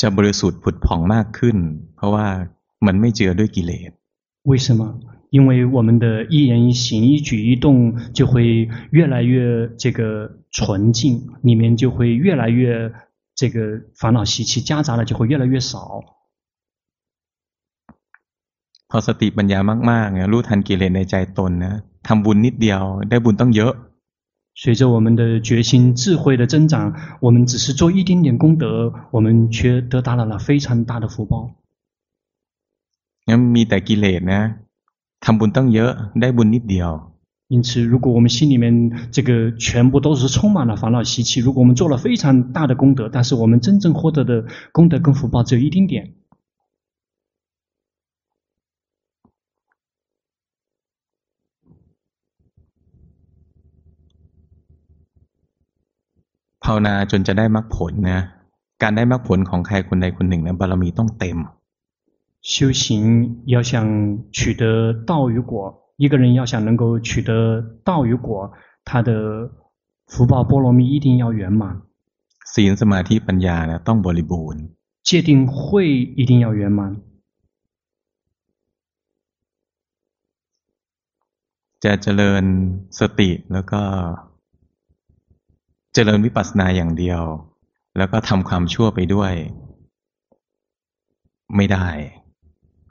จะบริสุทธิ์ผุดผ่องมากขึ้น เพราะว่ามันไม่เจือด้วยกิเลส为什么？因为我们的一言一行、一举一动就会越来越这个纯净，里面就会越来越。这个烦恼习气夹杂了，就会越来越少。 พอสติปัญญามากๆเนี่ยรู้ทันกิเลสในใจตนนะทำบุญนิดเดียวได้บุญต้องเยอะ。随着我们的决心智慧的增长，我们只是做一点点功德，我们却得到了了非常大的福报。งั้นมีแต่กิเลสนะทำบุญต้องเยอะได้บุญนิดเดียว。因此，如果我们心里面这个全部都是充满了烦恼习气，如果我们做了非常大的功德，但是我们真正获得的功德跟福报只有一丁点。 ภาวนาจนจะได้มรรคผลนะการได้มรรคผลของใครคนใดคนหนึ่งนะบารมีต้องเต็ม修行要想取得道与果。一个人要想能够取得道与果，他的福报波罗蜜一定要圆满。ศีลสมาธิปัญญา呢ต้องบริบูรณ์。戒定慧一定要圆满。จะเจริญสติแล้วก็ เจริญวิปัสสนาอย่างเดียว แล้วก็ทำความชั่วไปด้วย ไม่ได้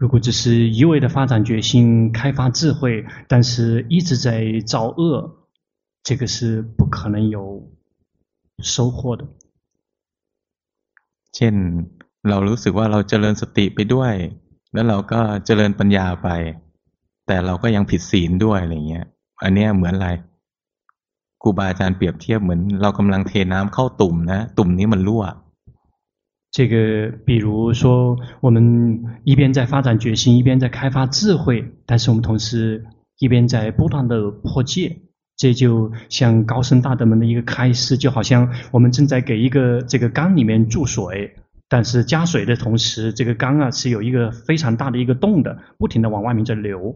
如果只是一味的发展决心、开发智慧，但是一直在造恶，这个是不可能有收获的。เช่นเรารู้สึกว่าเราเจริญสติไปด้วย แล้วเราก็เจริญปัญญาไป แต่เราก็ยังผิดศีลด้วยอะไรเงี้ย อันนี้เหมือนอะไร ครูบาอาจารย์เปรียบเทียบเหมือนเรากำลังเทน้ำเข้าตุ่มนะ ตุ่มนี้มันรั่ว这个，比如说，我们一边在发展决心，一边在开发智慧，但是我们同时一边在不断的破戒，这就像高僧大德们的一个开示，就好像我们正在给一个这个缸里面注水，但是加水的同时，这个缸啊是有一个非常大的一个洞的，不停的往外面在流。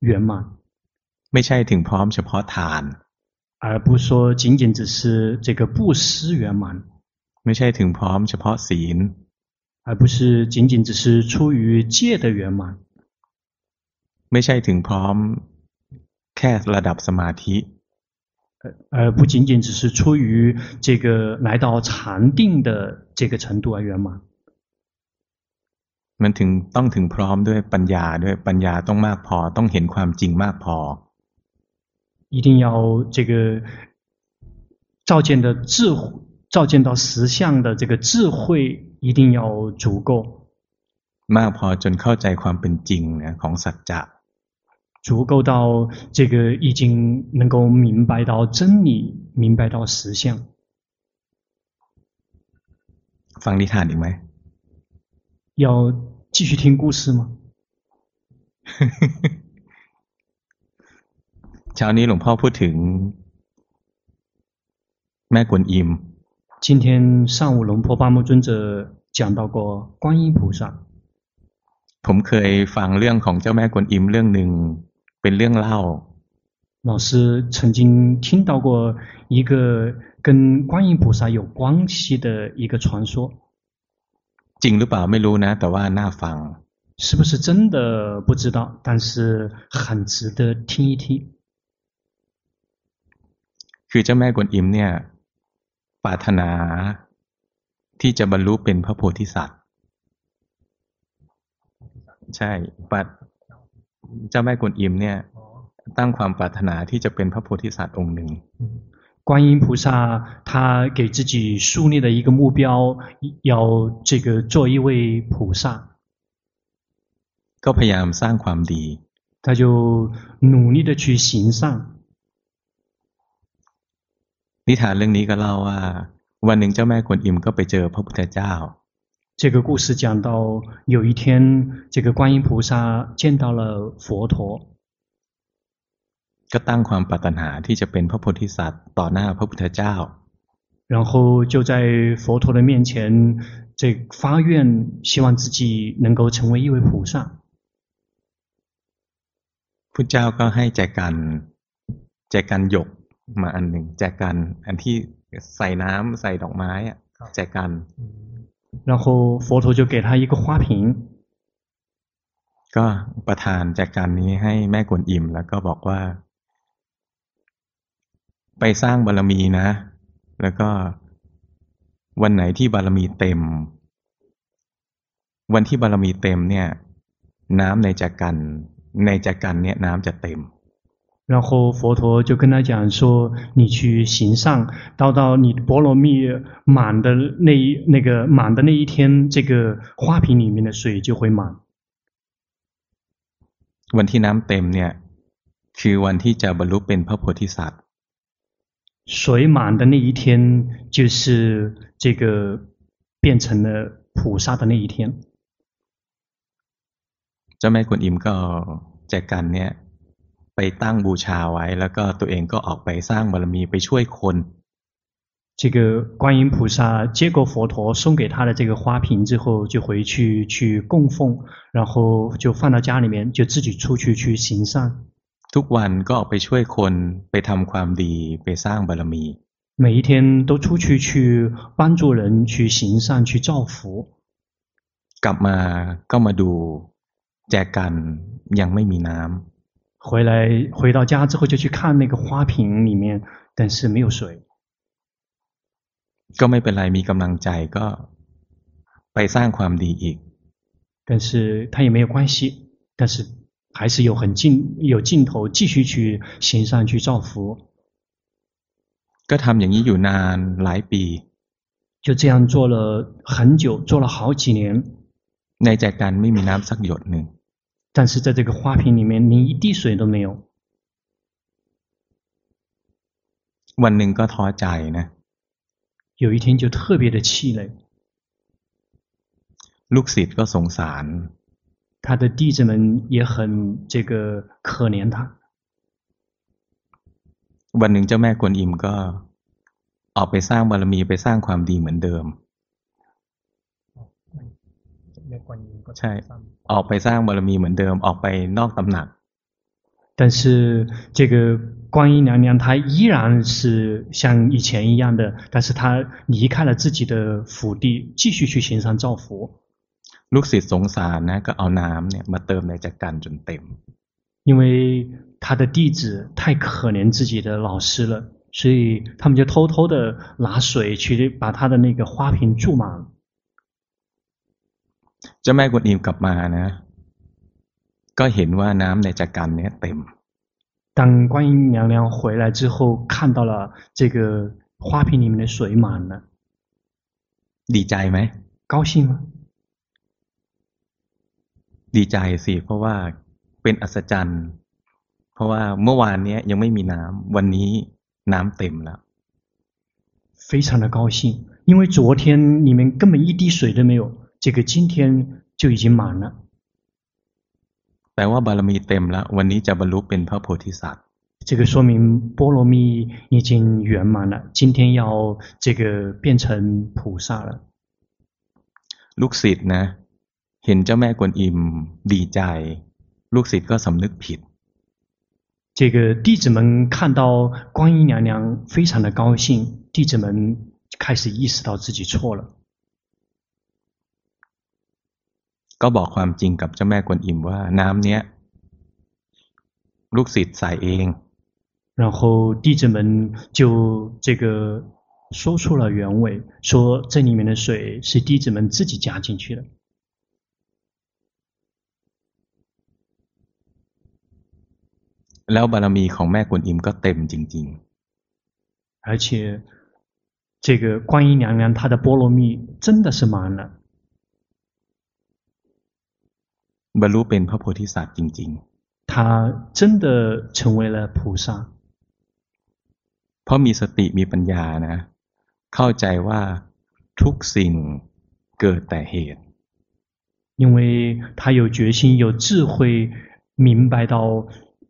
圆满。ไม่ใช่ถึงพร้อมเฉพาะทาน，而不是说仅仅只是这个布施圆满。ไม่ใช่ถึงพร้อมเฉพาะศีล而不是仅仅只是出于戒的圆满ไม่ใช่ถึงพร้อมแค่ระดับสมาธิ而不仅仅只是出于这个来到禅定的这个程度而圆满 มันถึงต้องถึงพร้อมด้วยปัญญาด้วยปัญญาต้องมากพอต้องเห็นความจริงมากพอ一定要这个照见的智慧照见到实相的这个智慧一定要足够，มากพอจนเข้าใจความเป็นจริงของสัจจะ，足够到这个已经能够明白到真理，明白到实相。ฟังนิทานอีกไหม？ 要继续听故事吗？เช้านี้หลวงพ่อพูดถึงแม่กวนอิม。今天上午，龙婆巴木尊者讲到过观音菩萨。 ผมเคยฟังเรื่องของเจ้าแม่กวนอิมเรื่องหนึ่งเป็นเรื่องเล่า老师曾经听到过一个跟观音菩萨有关系的一个传说。 จริงหรือเปล่าไม่รู้นะแต่ว่าน่าฟัง是不是真的不知道，但是很值得听一听。คือเจ้าแม่กวนอิมเนี่ยปรารถนาที่จะบรรลุเป็นพระโพธิสัตว์ใช่ปัดเจ้าแม่กวนอิมเนี่ยตั้งความปรารถนาที่จะเป็นพระโพธิสัตว์องค์หนึ่ง 观音菩萨，他给自己树立了一个目标，要这个做一位菩萨。ก็พยายามสร้างความดี他就努力的去行善。นิทานเรื่องนี้ก็เล่าว่า วันหนึ่งเจ้าแม่กวนอิมก็ไปเจอพระพุทธเจ้า这个故事讲到，有一天，这个观音菩萨见到了佛陀， ก็ตั้งความปรารถนาที่จะเป็นพระโพธิสัตว์ต่อหน้าพระพุทธเจ้า然后就在佛陀的面前，这发愿，希望自己能够成为一位菩萨。พุทธเจ้าก็ให้แจกันแจกันหยกมาอันหนึ่งแจกันอันที่ใส่น้ำใส่ดอกไม้อะแจกัน然后佛陀就给他一个花瓶，ก็ประทานจากการนี้ให้แม่กวนอิมแล้วก็บอกว่า ไปสร้างบารมีนะ แล้วก็วันไหนที่บารมีเต็ม วันที่บารมีเต็มเนี่ย น้ำในจากกันในจากกันเนี่ยน้ำจะเต็ม然后佛陀就跟他讲说：“你去行善，到到你波罗蜜满的那一那个满的那一天，这个花瓶里面的水就会满。”วันที่น้ำเต็มเนี่ยคือวันที่จะบรรลุเป็นพระโพธิสัตว์ 水满的那一天，就是这个变成了菩萨的那一天。เจ้าแม่กวนอิมก็แจกันเนี่ยไปตั้งบูชาไว้แล้วก็ตัวเองก็ออกไปสร้างบารมีไปช่วยคน这个观音菩萨接过佛陀送给他的这个花瓶之后，就回去去供奉，然后就放到家里面，就自己出去去行善。 ทุกวันก็ออกไปช่วยคนไปทำความดีไปสร้างบารมี每一天都出去去帮助人去行善去造福。กลับมาก็มาดูแจกันยังไม่มีน้ำ回来回到家之后就去看那个花瓶里面，但是没有水。ก็ไม่เป็นไรมีกำลังใจก็ไปสร้างความดีอีก。但是他也没有关系，但是 还是有很劲有劲头继续去行善去造福。ก็ทำอย่างนี้อยู่นานหลายปี。就这样做了很久，做了好几年。ในใจกันไม่มีน้ำสักหยดหนึ่ง。但是在这个花瓶里面，连一滴水都没有。วันหนึ่งก็ท้อใจนะ有一天就特别的气馁。ลูกศิษย์ก็สงสาร。 他的弟子们也很这个可怜他。วันหนึ่งเจ้าแม่กวนอิมก็ออกไปสร้างบารมีไปสร้างความดีเหมือนเดิมใช่ออกไปสร้างบารมีเหมือนเดิมออกไปนอกตำหนัก但是这个观音娘娘她依然是像以前一样的，但是她离开了自己的府邸，继续去行善造福。 ลูกศิษย์สงสารนะก็เอาน้ำเนี่ยมาเติมในจักรันจนเต็ม。因为他的弟子太可怜自己的老师了，所以他们就偷偷的拿水去把他的那个花瓶注满。เจ้าแม่กุนอิมกลับมานะ ก็เห็นว่าน้ำในจักรันเนี่ยเต็ม当观音娘娘回来之后，看到了这个花瓶里面的水满了，ดีใจไหม高兴吗？ ดีใจสิเพราะว่าเป็นอัศจรรย์เพราะว่าเมื่อวานนี้ยังไม่มีน้ำวันนี้น้ำเต็มแล้ว非常的高兴，因为昨天里面根本一滴水都没有。这个今天就已经满了。แปลว่าบารมีเต็มแล้ว วันนี้จะบรรลุเป็นพระโพธิสัตว์这个说明波罗蜜已经圆满了，今天要这个变成菩萨了。ลูกศิษย์นะ เห็นเจ้าแม่กวนอิมดีใจ ลูกศิษย์ก็สำนึกผิด这个弟子们看到观音娘娘非常的高兴，弟子们开始意识到自己错了。ก็บอกความจริงกับเจ้าแม่กวนอิมว่าน้ำเนี้ยลูกศิษย์ใส่เอง然后弟子们就这个说出了原委，说这里面的水是弟子们自己加进去的。 แล้วบารมีของแม่กวนอิมก็เต็มจริงๆ而且这个观音娘娘她的波罗蜜真的是满了บรรลุเป็นพระโพธิสัตว์จริงๆ她真的成为了菩萨เพราะมีสติมีปัญญานะเข้าใจว่าทุกสิ่งเกิดแต่เหตุ因为她有决心有智慧明白到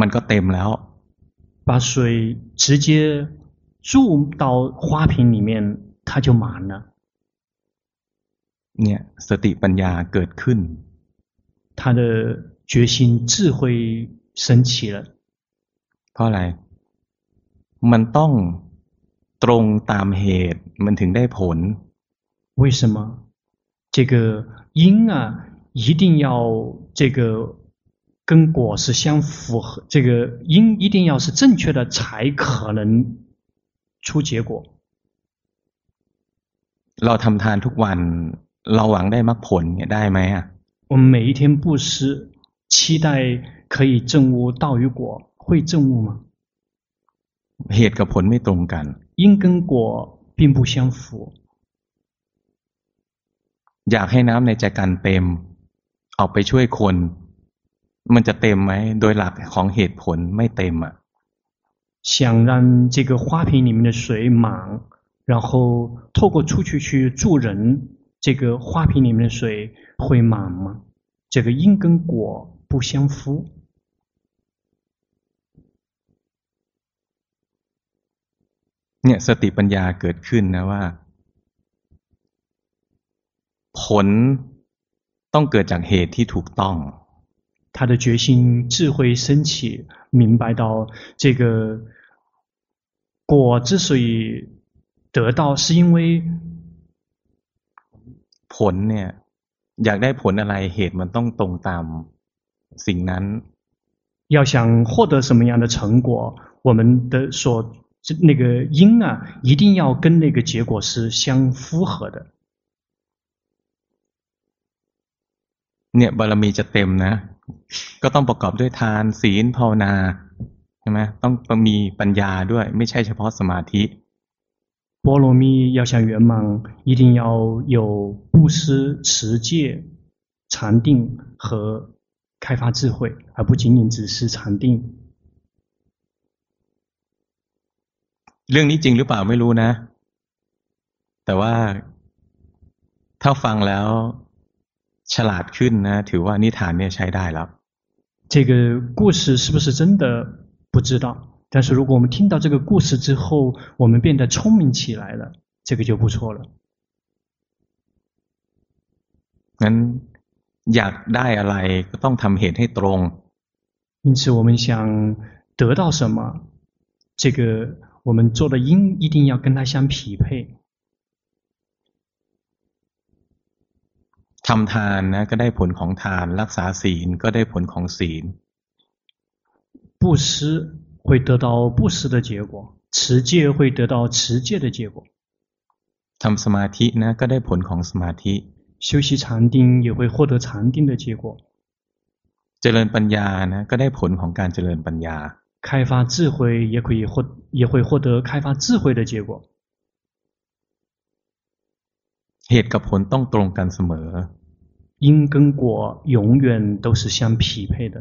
มันก็เต็มแล้ว把水直接注到花瓶里面，它就满了。เนี่ยสติปัญญาเกิดขึ้น他的决心智慧升起了。เพราะอะไรมันต้องตรงตามเหตุมันถึงได้ผล为什么这个因啊一定要这个 跟果是相符合，这个因一定要是正确的，才可能出结果。เราทำทานทุกวันเราหวังได้มรรคผลเนี่ยได้ไหมอ่ะ我们每一天布施，期待可以证悟道与果，会证悟吗？เหตุกับผลไม่ตรงกัน因跟果并不相符。อยากให้น้ำในใจกันเต็มออกไปช่วยคน มันจะเต็มไหมโดยหลักของเหตุผลไม่เต็มอ่ะ想让这个花瓶里面的水满，然后透过出去去助人，这个花瓶里面的水会满吗？这个因跟果不相符。เนี่ยสติปัญญาเกิดขึ้นนะว่า ผลต้องเกิดจากเหตุที่ถูกต้อง 他的决心、智慧升起，明白到这个果之所以得到，是因为ผลเนี่ยอยากได้ผลอะไรเหตุมันต้องตรงตามสิ่งนั้น要想获得什么样的成果，我们的所那个因啊，一定要跟那个结果是相符合的。เนี่ยบารมีจะเต็มนะ ก็ต้องประกอบด้วยทานศีลภาวนาใช่ไหมต้องมีปัญญาด้วย ไม่ใช่เฉพาะสมาธิ波罗蜜要想圆满，一定要有布施、持戒、禅定和开发智慧，而不仅仅只是禅定。เรื่องนี้จริงหรือเปล่าไม่รู้นะ แต่ว่าถ้าฟังแล้ว ฉลาดขึ้นนะถือว่านิทานเนี่ยใช้ได้แล้ว这个故事是不是真的不知道，但是如果我们听到这个故事之后，我们变得聪明起来了，这个就不错了。งั้นอยากได้อะไรก็ต้องทำเหตุให้ตรง因此，我们想得到什么，这个我们做的因一定要跟它相匹配。 ทำทานนะก็ได้ผลของทาน รักษาศีลก็ได้ผลของศีล布施会得到布施的结果，持戒会得到持戒的结果。ทำสมาธินะก็ได้ผลของสมาธิ修习禅定也会获得禅定的结果。เจริญปัญญานะก็ได้ผลของการเจริญปัญญา开发智慧也可以获也会获得开发智慧的结果。 เหตุกับผลต้องตรงกันเสมอ 因跟果永远都是相匹配的。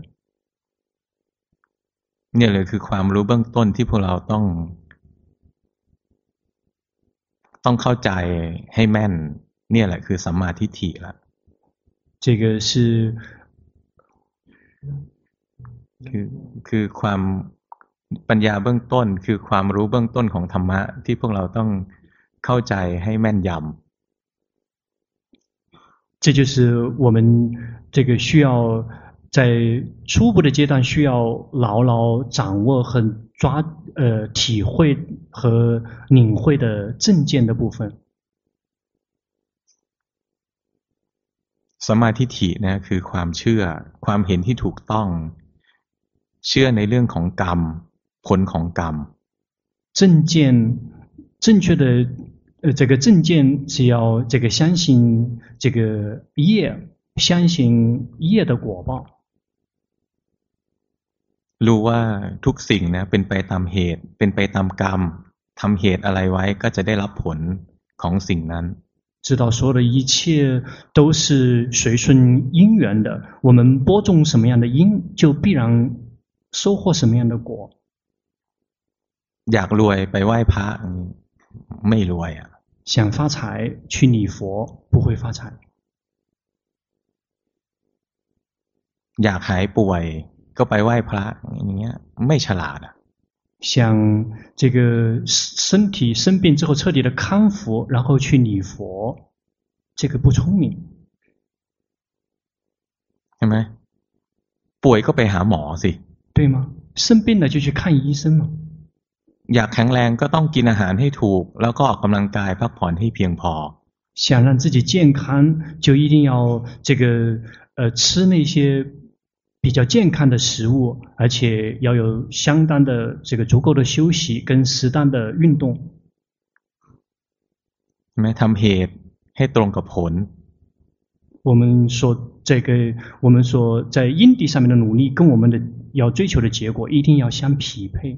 เนี่ยเลยคือความรู้เบื้องต้นที่พวกเราต้อง ต้องเข้าใจให้แม่น เนี่ยแหละคือสัมมาทิฏฐิละ这个是คือคือความปัญญาเบื้องต้น คือความรู้เบื้องต้นของธรรมะ ที่พวกเราต้องเข้าใจให้แม่นยำ 这就是我们这个需要在初步的阶段需要牢牢掌握和抓呃体会和领会的正见的部分。สัมมาทิฏฐินะคือความเชื่อความเห็นที่ถูกต้อง เชื่อในเรื่องของกรรมผลของกรรม正见正确的。 呃，这个正见是要这个相信这个业，相信业的果报。รู้ว่าทุกสิ่งนะเป็นไปตามเหตุ เป็นไปตามกรรมทำเหตุอะไรไว้ก็จะได้รับผลของสิ่งนั้น。知道所有的一切都是随顺因缘的，我们播种什么样的因，就必然收获什么样的果。อยากรวยไปไหว้พระไม่รวย啊。 想发财去礼佛不会发财。อยากหายป่วยก็ไปไหว้พระอย่างเงี้ยไม่ฉลาด啊。想这个身体生病之后彻底的康复，然后去礼佛，这个不聪明。系咪？ป่วยก็ไปหาหมอสิ。对吗？生病了就去看医生嘛。 อยากแข็งแรงก็ต้องกินอาหารให้ถูก แล้วก็ออกกำลังกายพักผ่อนให้เพียงพอ想让自己健康，就一定要这个呃吃那些比较健康的食物，而且要有相当的这个足够的休息跟适当的运动。ไม่ทำเหตุให้ตรงกับผล。我们说这个，我们说在因地上面的努力，跟我们的要追求的结果一定要相匹配。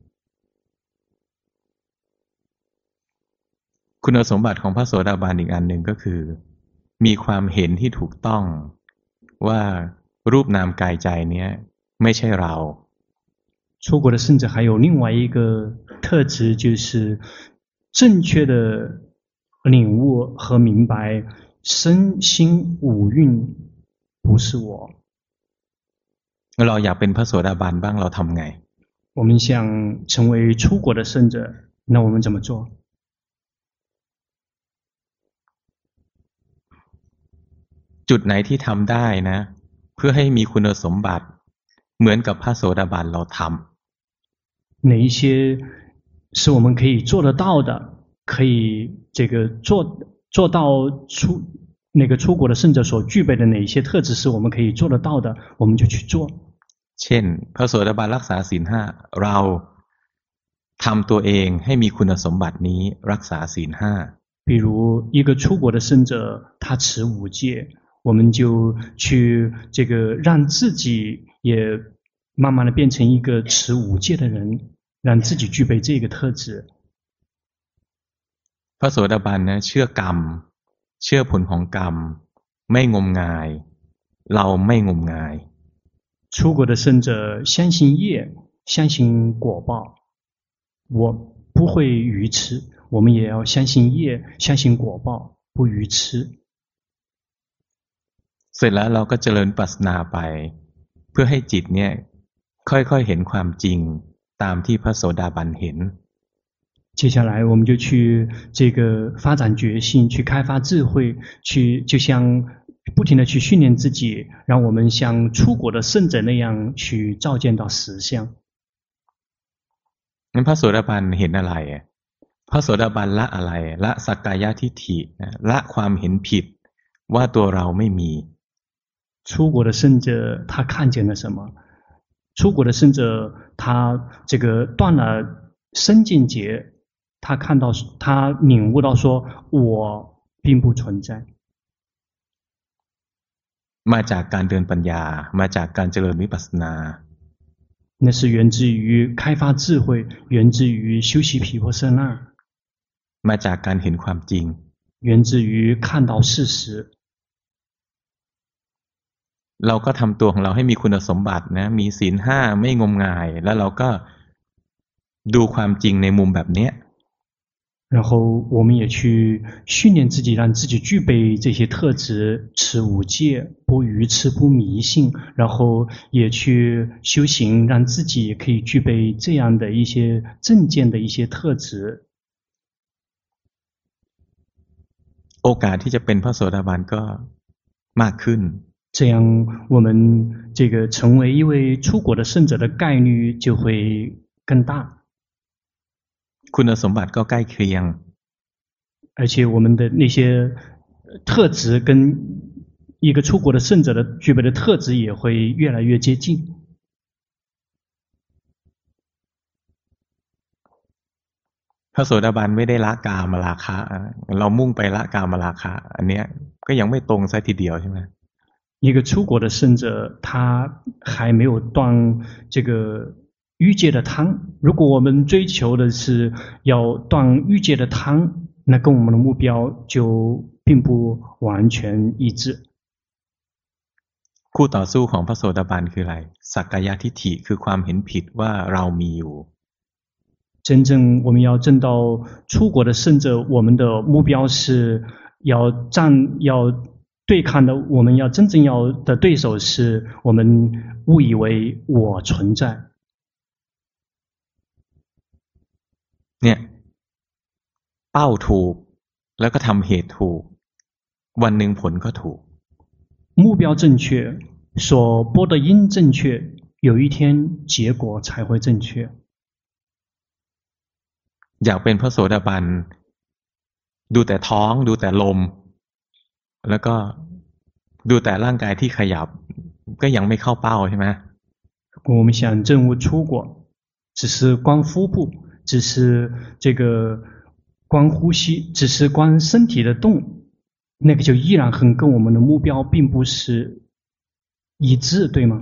คุณสมบัติของพระโสดาบันอีกอันหนึ่งก็คือ มีความเห็นที่ถูกต้องว่ารูปนามกายใจเนี้ยไม่ใช่เรา出国的圣者还有另外一个特质，就是正确的领悟和明白身心五蕴不是我。เราอยากเป็นพระโสดาบันบ้างเราทำไง我们想成为出国的圣者，那我们怎么做？ จุดไหนที่ทำได้นะ เพื่อให้มีคุณสมบัติ เหมือนกับพระโสดาบันเราทำ哪一些是我们可以做得到的，可以这个做做到出那个出国的圣者所具备的哪一些特质是我们可以做得到的，我们就去做。เช่นพระโสดาบันรักษาศีลห้าเราทำตัวเองให้มีคุณสมบัตินี้รักษาศีลห้า比如一个出国的圣者，他持五戒。 我们就去这个让自己也慢慢的变成一个持五戒的人，让自己具备这个特质。พระโสดาบัน呢，เชื่อกรรมเชื่อผลของกรรมไม่งมงายเราไม่งมงาย出国的圣者相信业，相信果报。我不会愚痴，我们也要相信业，相信果报，不愚痴。 เสร็จแล้วเราก็เจริญปัสนาไป เพื่อให้จิตเนี่ยค่อยๆเห็นความจริงตามที่พระโสดาบันเห็น接下来我们就去这个发展觉性，去开发智慧，去就像不停地去训练自己，让我们像出国的圣者那样去照见到实相。นั้นพระโสดาบันเห็นอะไรพระโสดาบันละอะไรละสักกายทิฏฐิละความเห็นผิด ว่าตัวเราไม่มี 出国的圣者他看见了什么？出国的圣者他这个断了身见结，他看到他领悟到说我并不存在。มาจากการเดินปัญญา มาจากการเจริญวิปัสสนา 那是源自于开发智慧，源自于修习毗婆舍那，มาจากการเห็นความจริง，源自于看到事实。 เราก็ทำตัวของเราให้มีคุณสมบัตินะ มีศีลห้าไม่งมงาย แล้วเราก็ดูความจริงในมุมแบบเนี้ย然后我们也去训练自己，让自己具备这些特质：持五戒，不愚痴，不迷信。然后也去修行，让自己也可以具备这样的一些正见的一些特质。โอกาสที่จะเป็นพระโสดาบันก็มากขึ้น。 这样，我们这个成为一位出国的圣者的概率就会更大。คุณสมบัติก็ใกล้เคียง，而且我们的那些特质跟一个出国的圣者的具备的特质也会越来越接近。พระโสดาบันไม่ได้ละกามราคะเรามุ่งไปละกามราคะอันเนี้ยก็ยังไม่ตรงซะทีเดียวใช่ไหม 一个出国的圣者，他还没有断这个。欲界的贪，如果我们追求的是要断欲界的贪，那跟我们的目标就并不完全一致。คู่ต่อสู้ของพระโสดาบันคืออะไรสักกายทิฏฐิคือความเห็นผิดว่าเรามีอยู่真正我们要证到出国的圣者，我们的目标是要战要 对抗的，我们要真正要的对手是我们误以为我存在。เนี่ยเป้าถูกแล้วก็ทำเหตุถูกวันหนึ่งผลก็ถูก目标正确所播的因正确有一天结果才会正确อยากเป็นพระโสดาบันดูแต่ท้องดูแต่ลม แล้วก็ดูแต่ร่างกายที่ขยับ ก็ยังไม่เข้าเป้าใช่ไหม我们想证悟出果只是观腹部只是这个观呼吸，只是观身体的动，那个就依然很跟我们的目标并不是一致，对吗？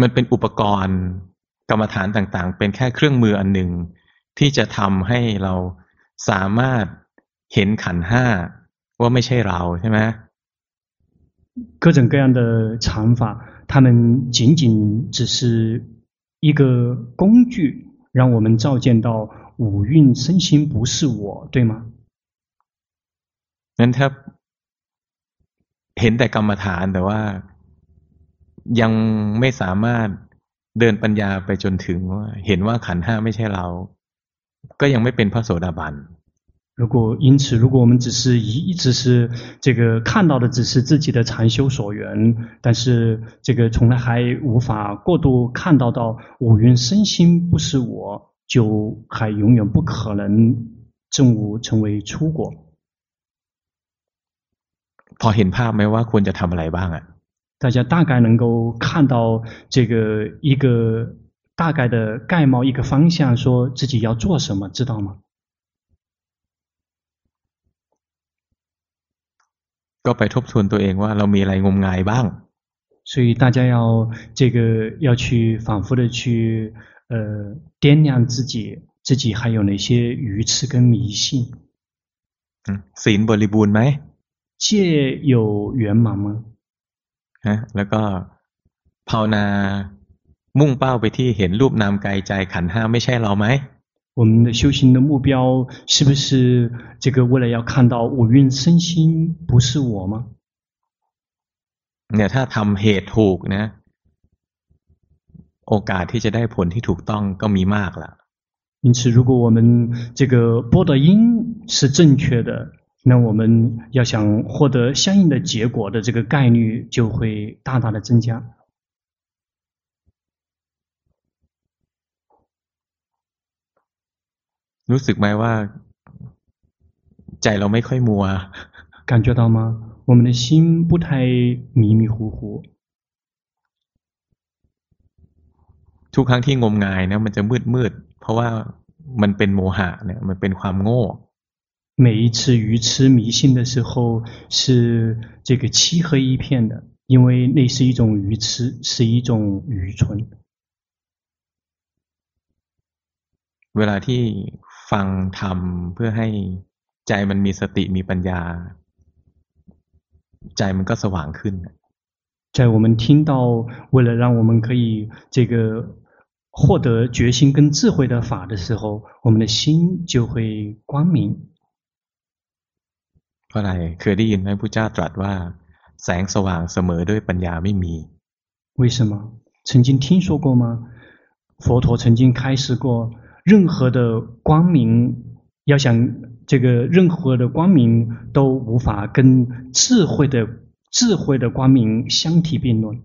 มันเป็นอุปกรณ์กรรมฐานต่างๆ เป็นแค่เครื่องมืออันหนึ่งที่จะทำให้เราสามารถเห็นขันห้า ว่าไม่ใช่เราใช่ไหม各种各样的禅法，他们仅仅只是一个工具。让我们照见到五蕴身心不是我，对吗？งั้นถ้าเห็นแต่กรรมฐานแต่ว่ายังไม่สามารถเดินปัญญาไปจนถึงว่าเห็นว่าขันธ์ห้าไม่ใช่เรา ก็ยังไม่เป็นพระโสดาบัน 如果因此，如果我们只是一一直是这个看到的只是自己的禅修所缘，但是这个从来还无法过度看到到五蕴身心不是我，就还永远不可能证悟成为出果。พอเห็นภาพไหมว่าควรจะทำอะไรบ้าง啊？大家大概能够看到这个一个大概的概貌，一个方向，说自己要做什么，知道吗？ ก็ไปทบทวนตัวเองว่าเรามีอะไรงมงายบ้าง所以大家要这个要去反复的去呃掂量自己，自己还有哪些愚痴跟迷信。嗯，ศีลบริบูรณ์ไหม戒有圆满吗？ฮะแล้วก็ภาวนามุ่งเป้าไปที่เห็นรูปนามกายใจขันธ์ห้าไม่ใช่เราไหม 我们的修行的目标是不是这个为了要看到五蕴身心不是我吗？เนี่ยถ้าทำเหตุถูกนะโอกาสที่จะได้ผลที่ถูกต้องก็มีมากละ因此，如果我们这个播的因是正确的，那我们要想获得相应的结果的这个概率就会大大的增加。 รู้สึกไหมว่าใจเราไม่ค่อยมัว 感觉到吗？我们的心不太迷迷糊糊。ทุกครั้งที่งมงายนะมันจะมืดมืดเพราะว่ามันเป็นโมหะเนี่ยมันเป็นความโง่每一次愚痴迷信的时候，是这个漆黑一片的，因为那是一种愚痴，是一种愚蠢。เวลาที่ ฟังธรรมเพื่อให้ใจมันมีสติมีปัญญาใจมันก็สว่างขึ้น在我们听到为了让我们可以这个获得决心跟智慧的法的时候，我们的心就会光明。เพราะอะไรเคยได้ยินไหมพุทธเจ้าตรัสว่าแสงสว่างเสมอด้วยปัญญาไม่มี为什么曾经听说过吗？佛陀曾经开示过， 任何的光明要想这个任何的光明都无法跟智慧的智慧的光明相提并论。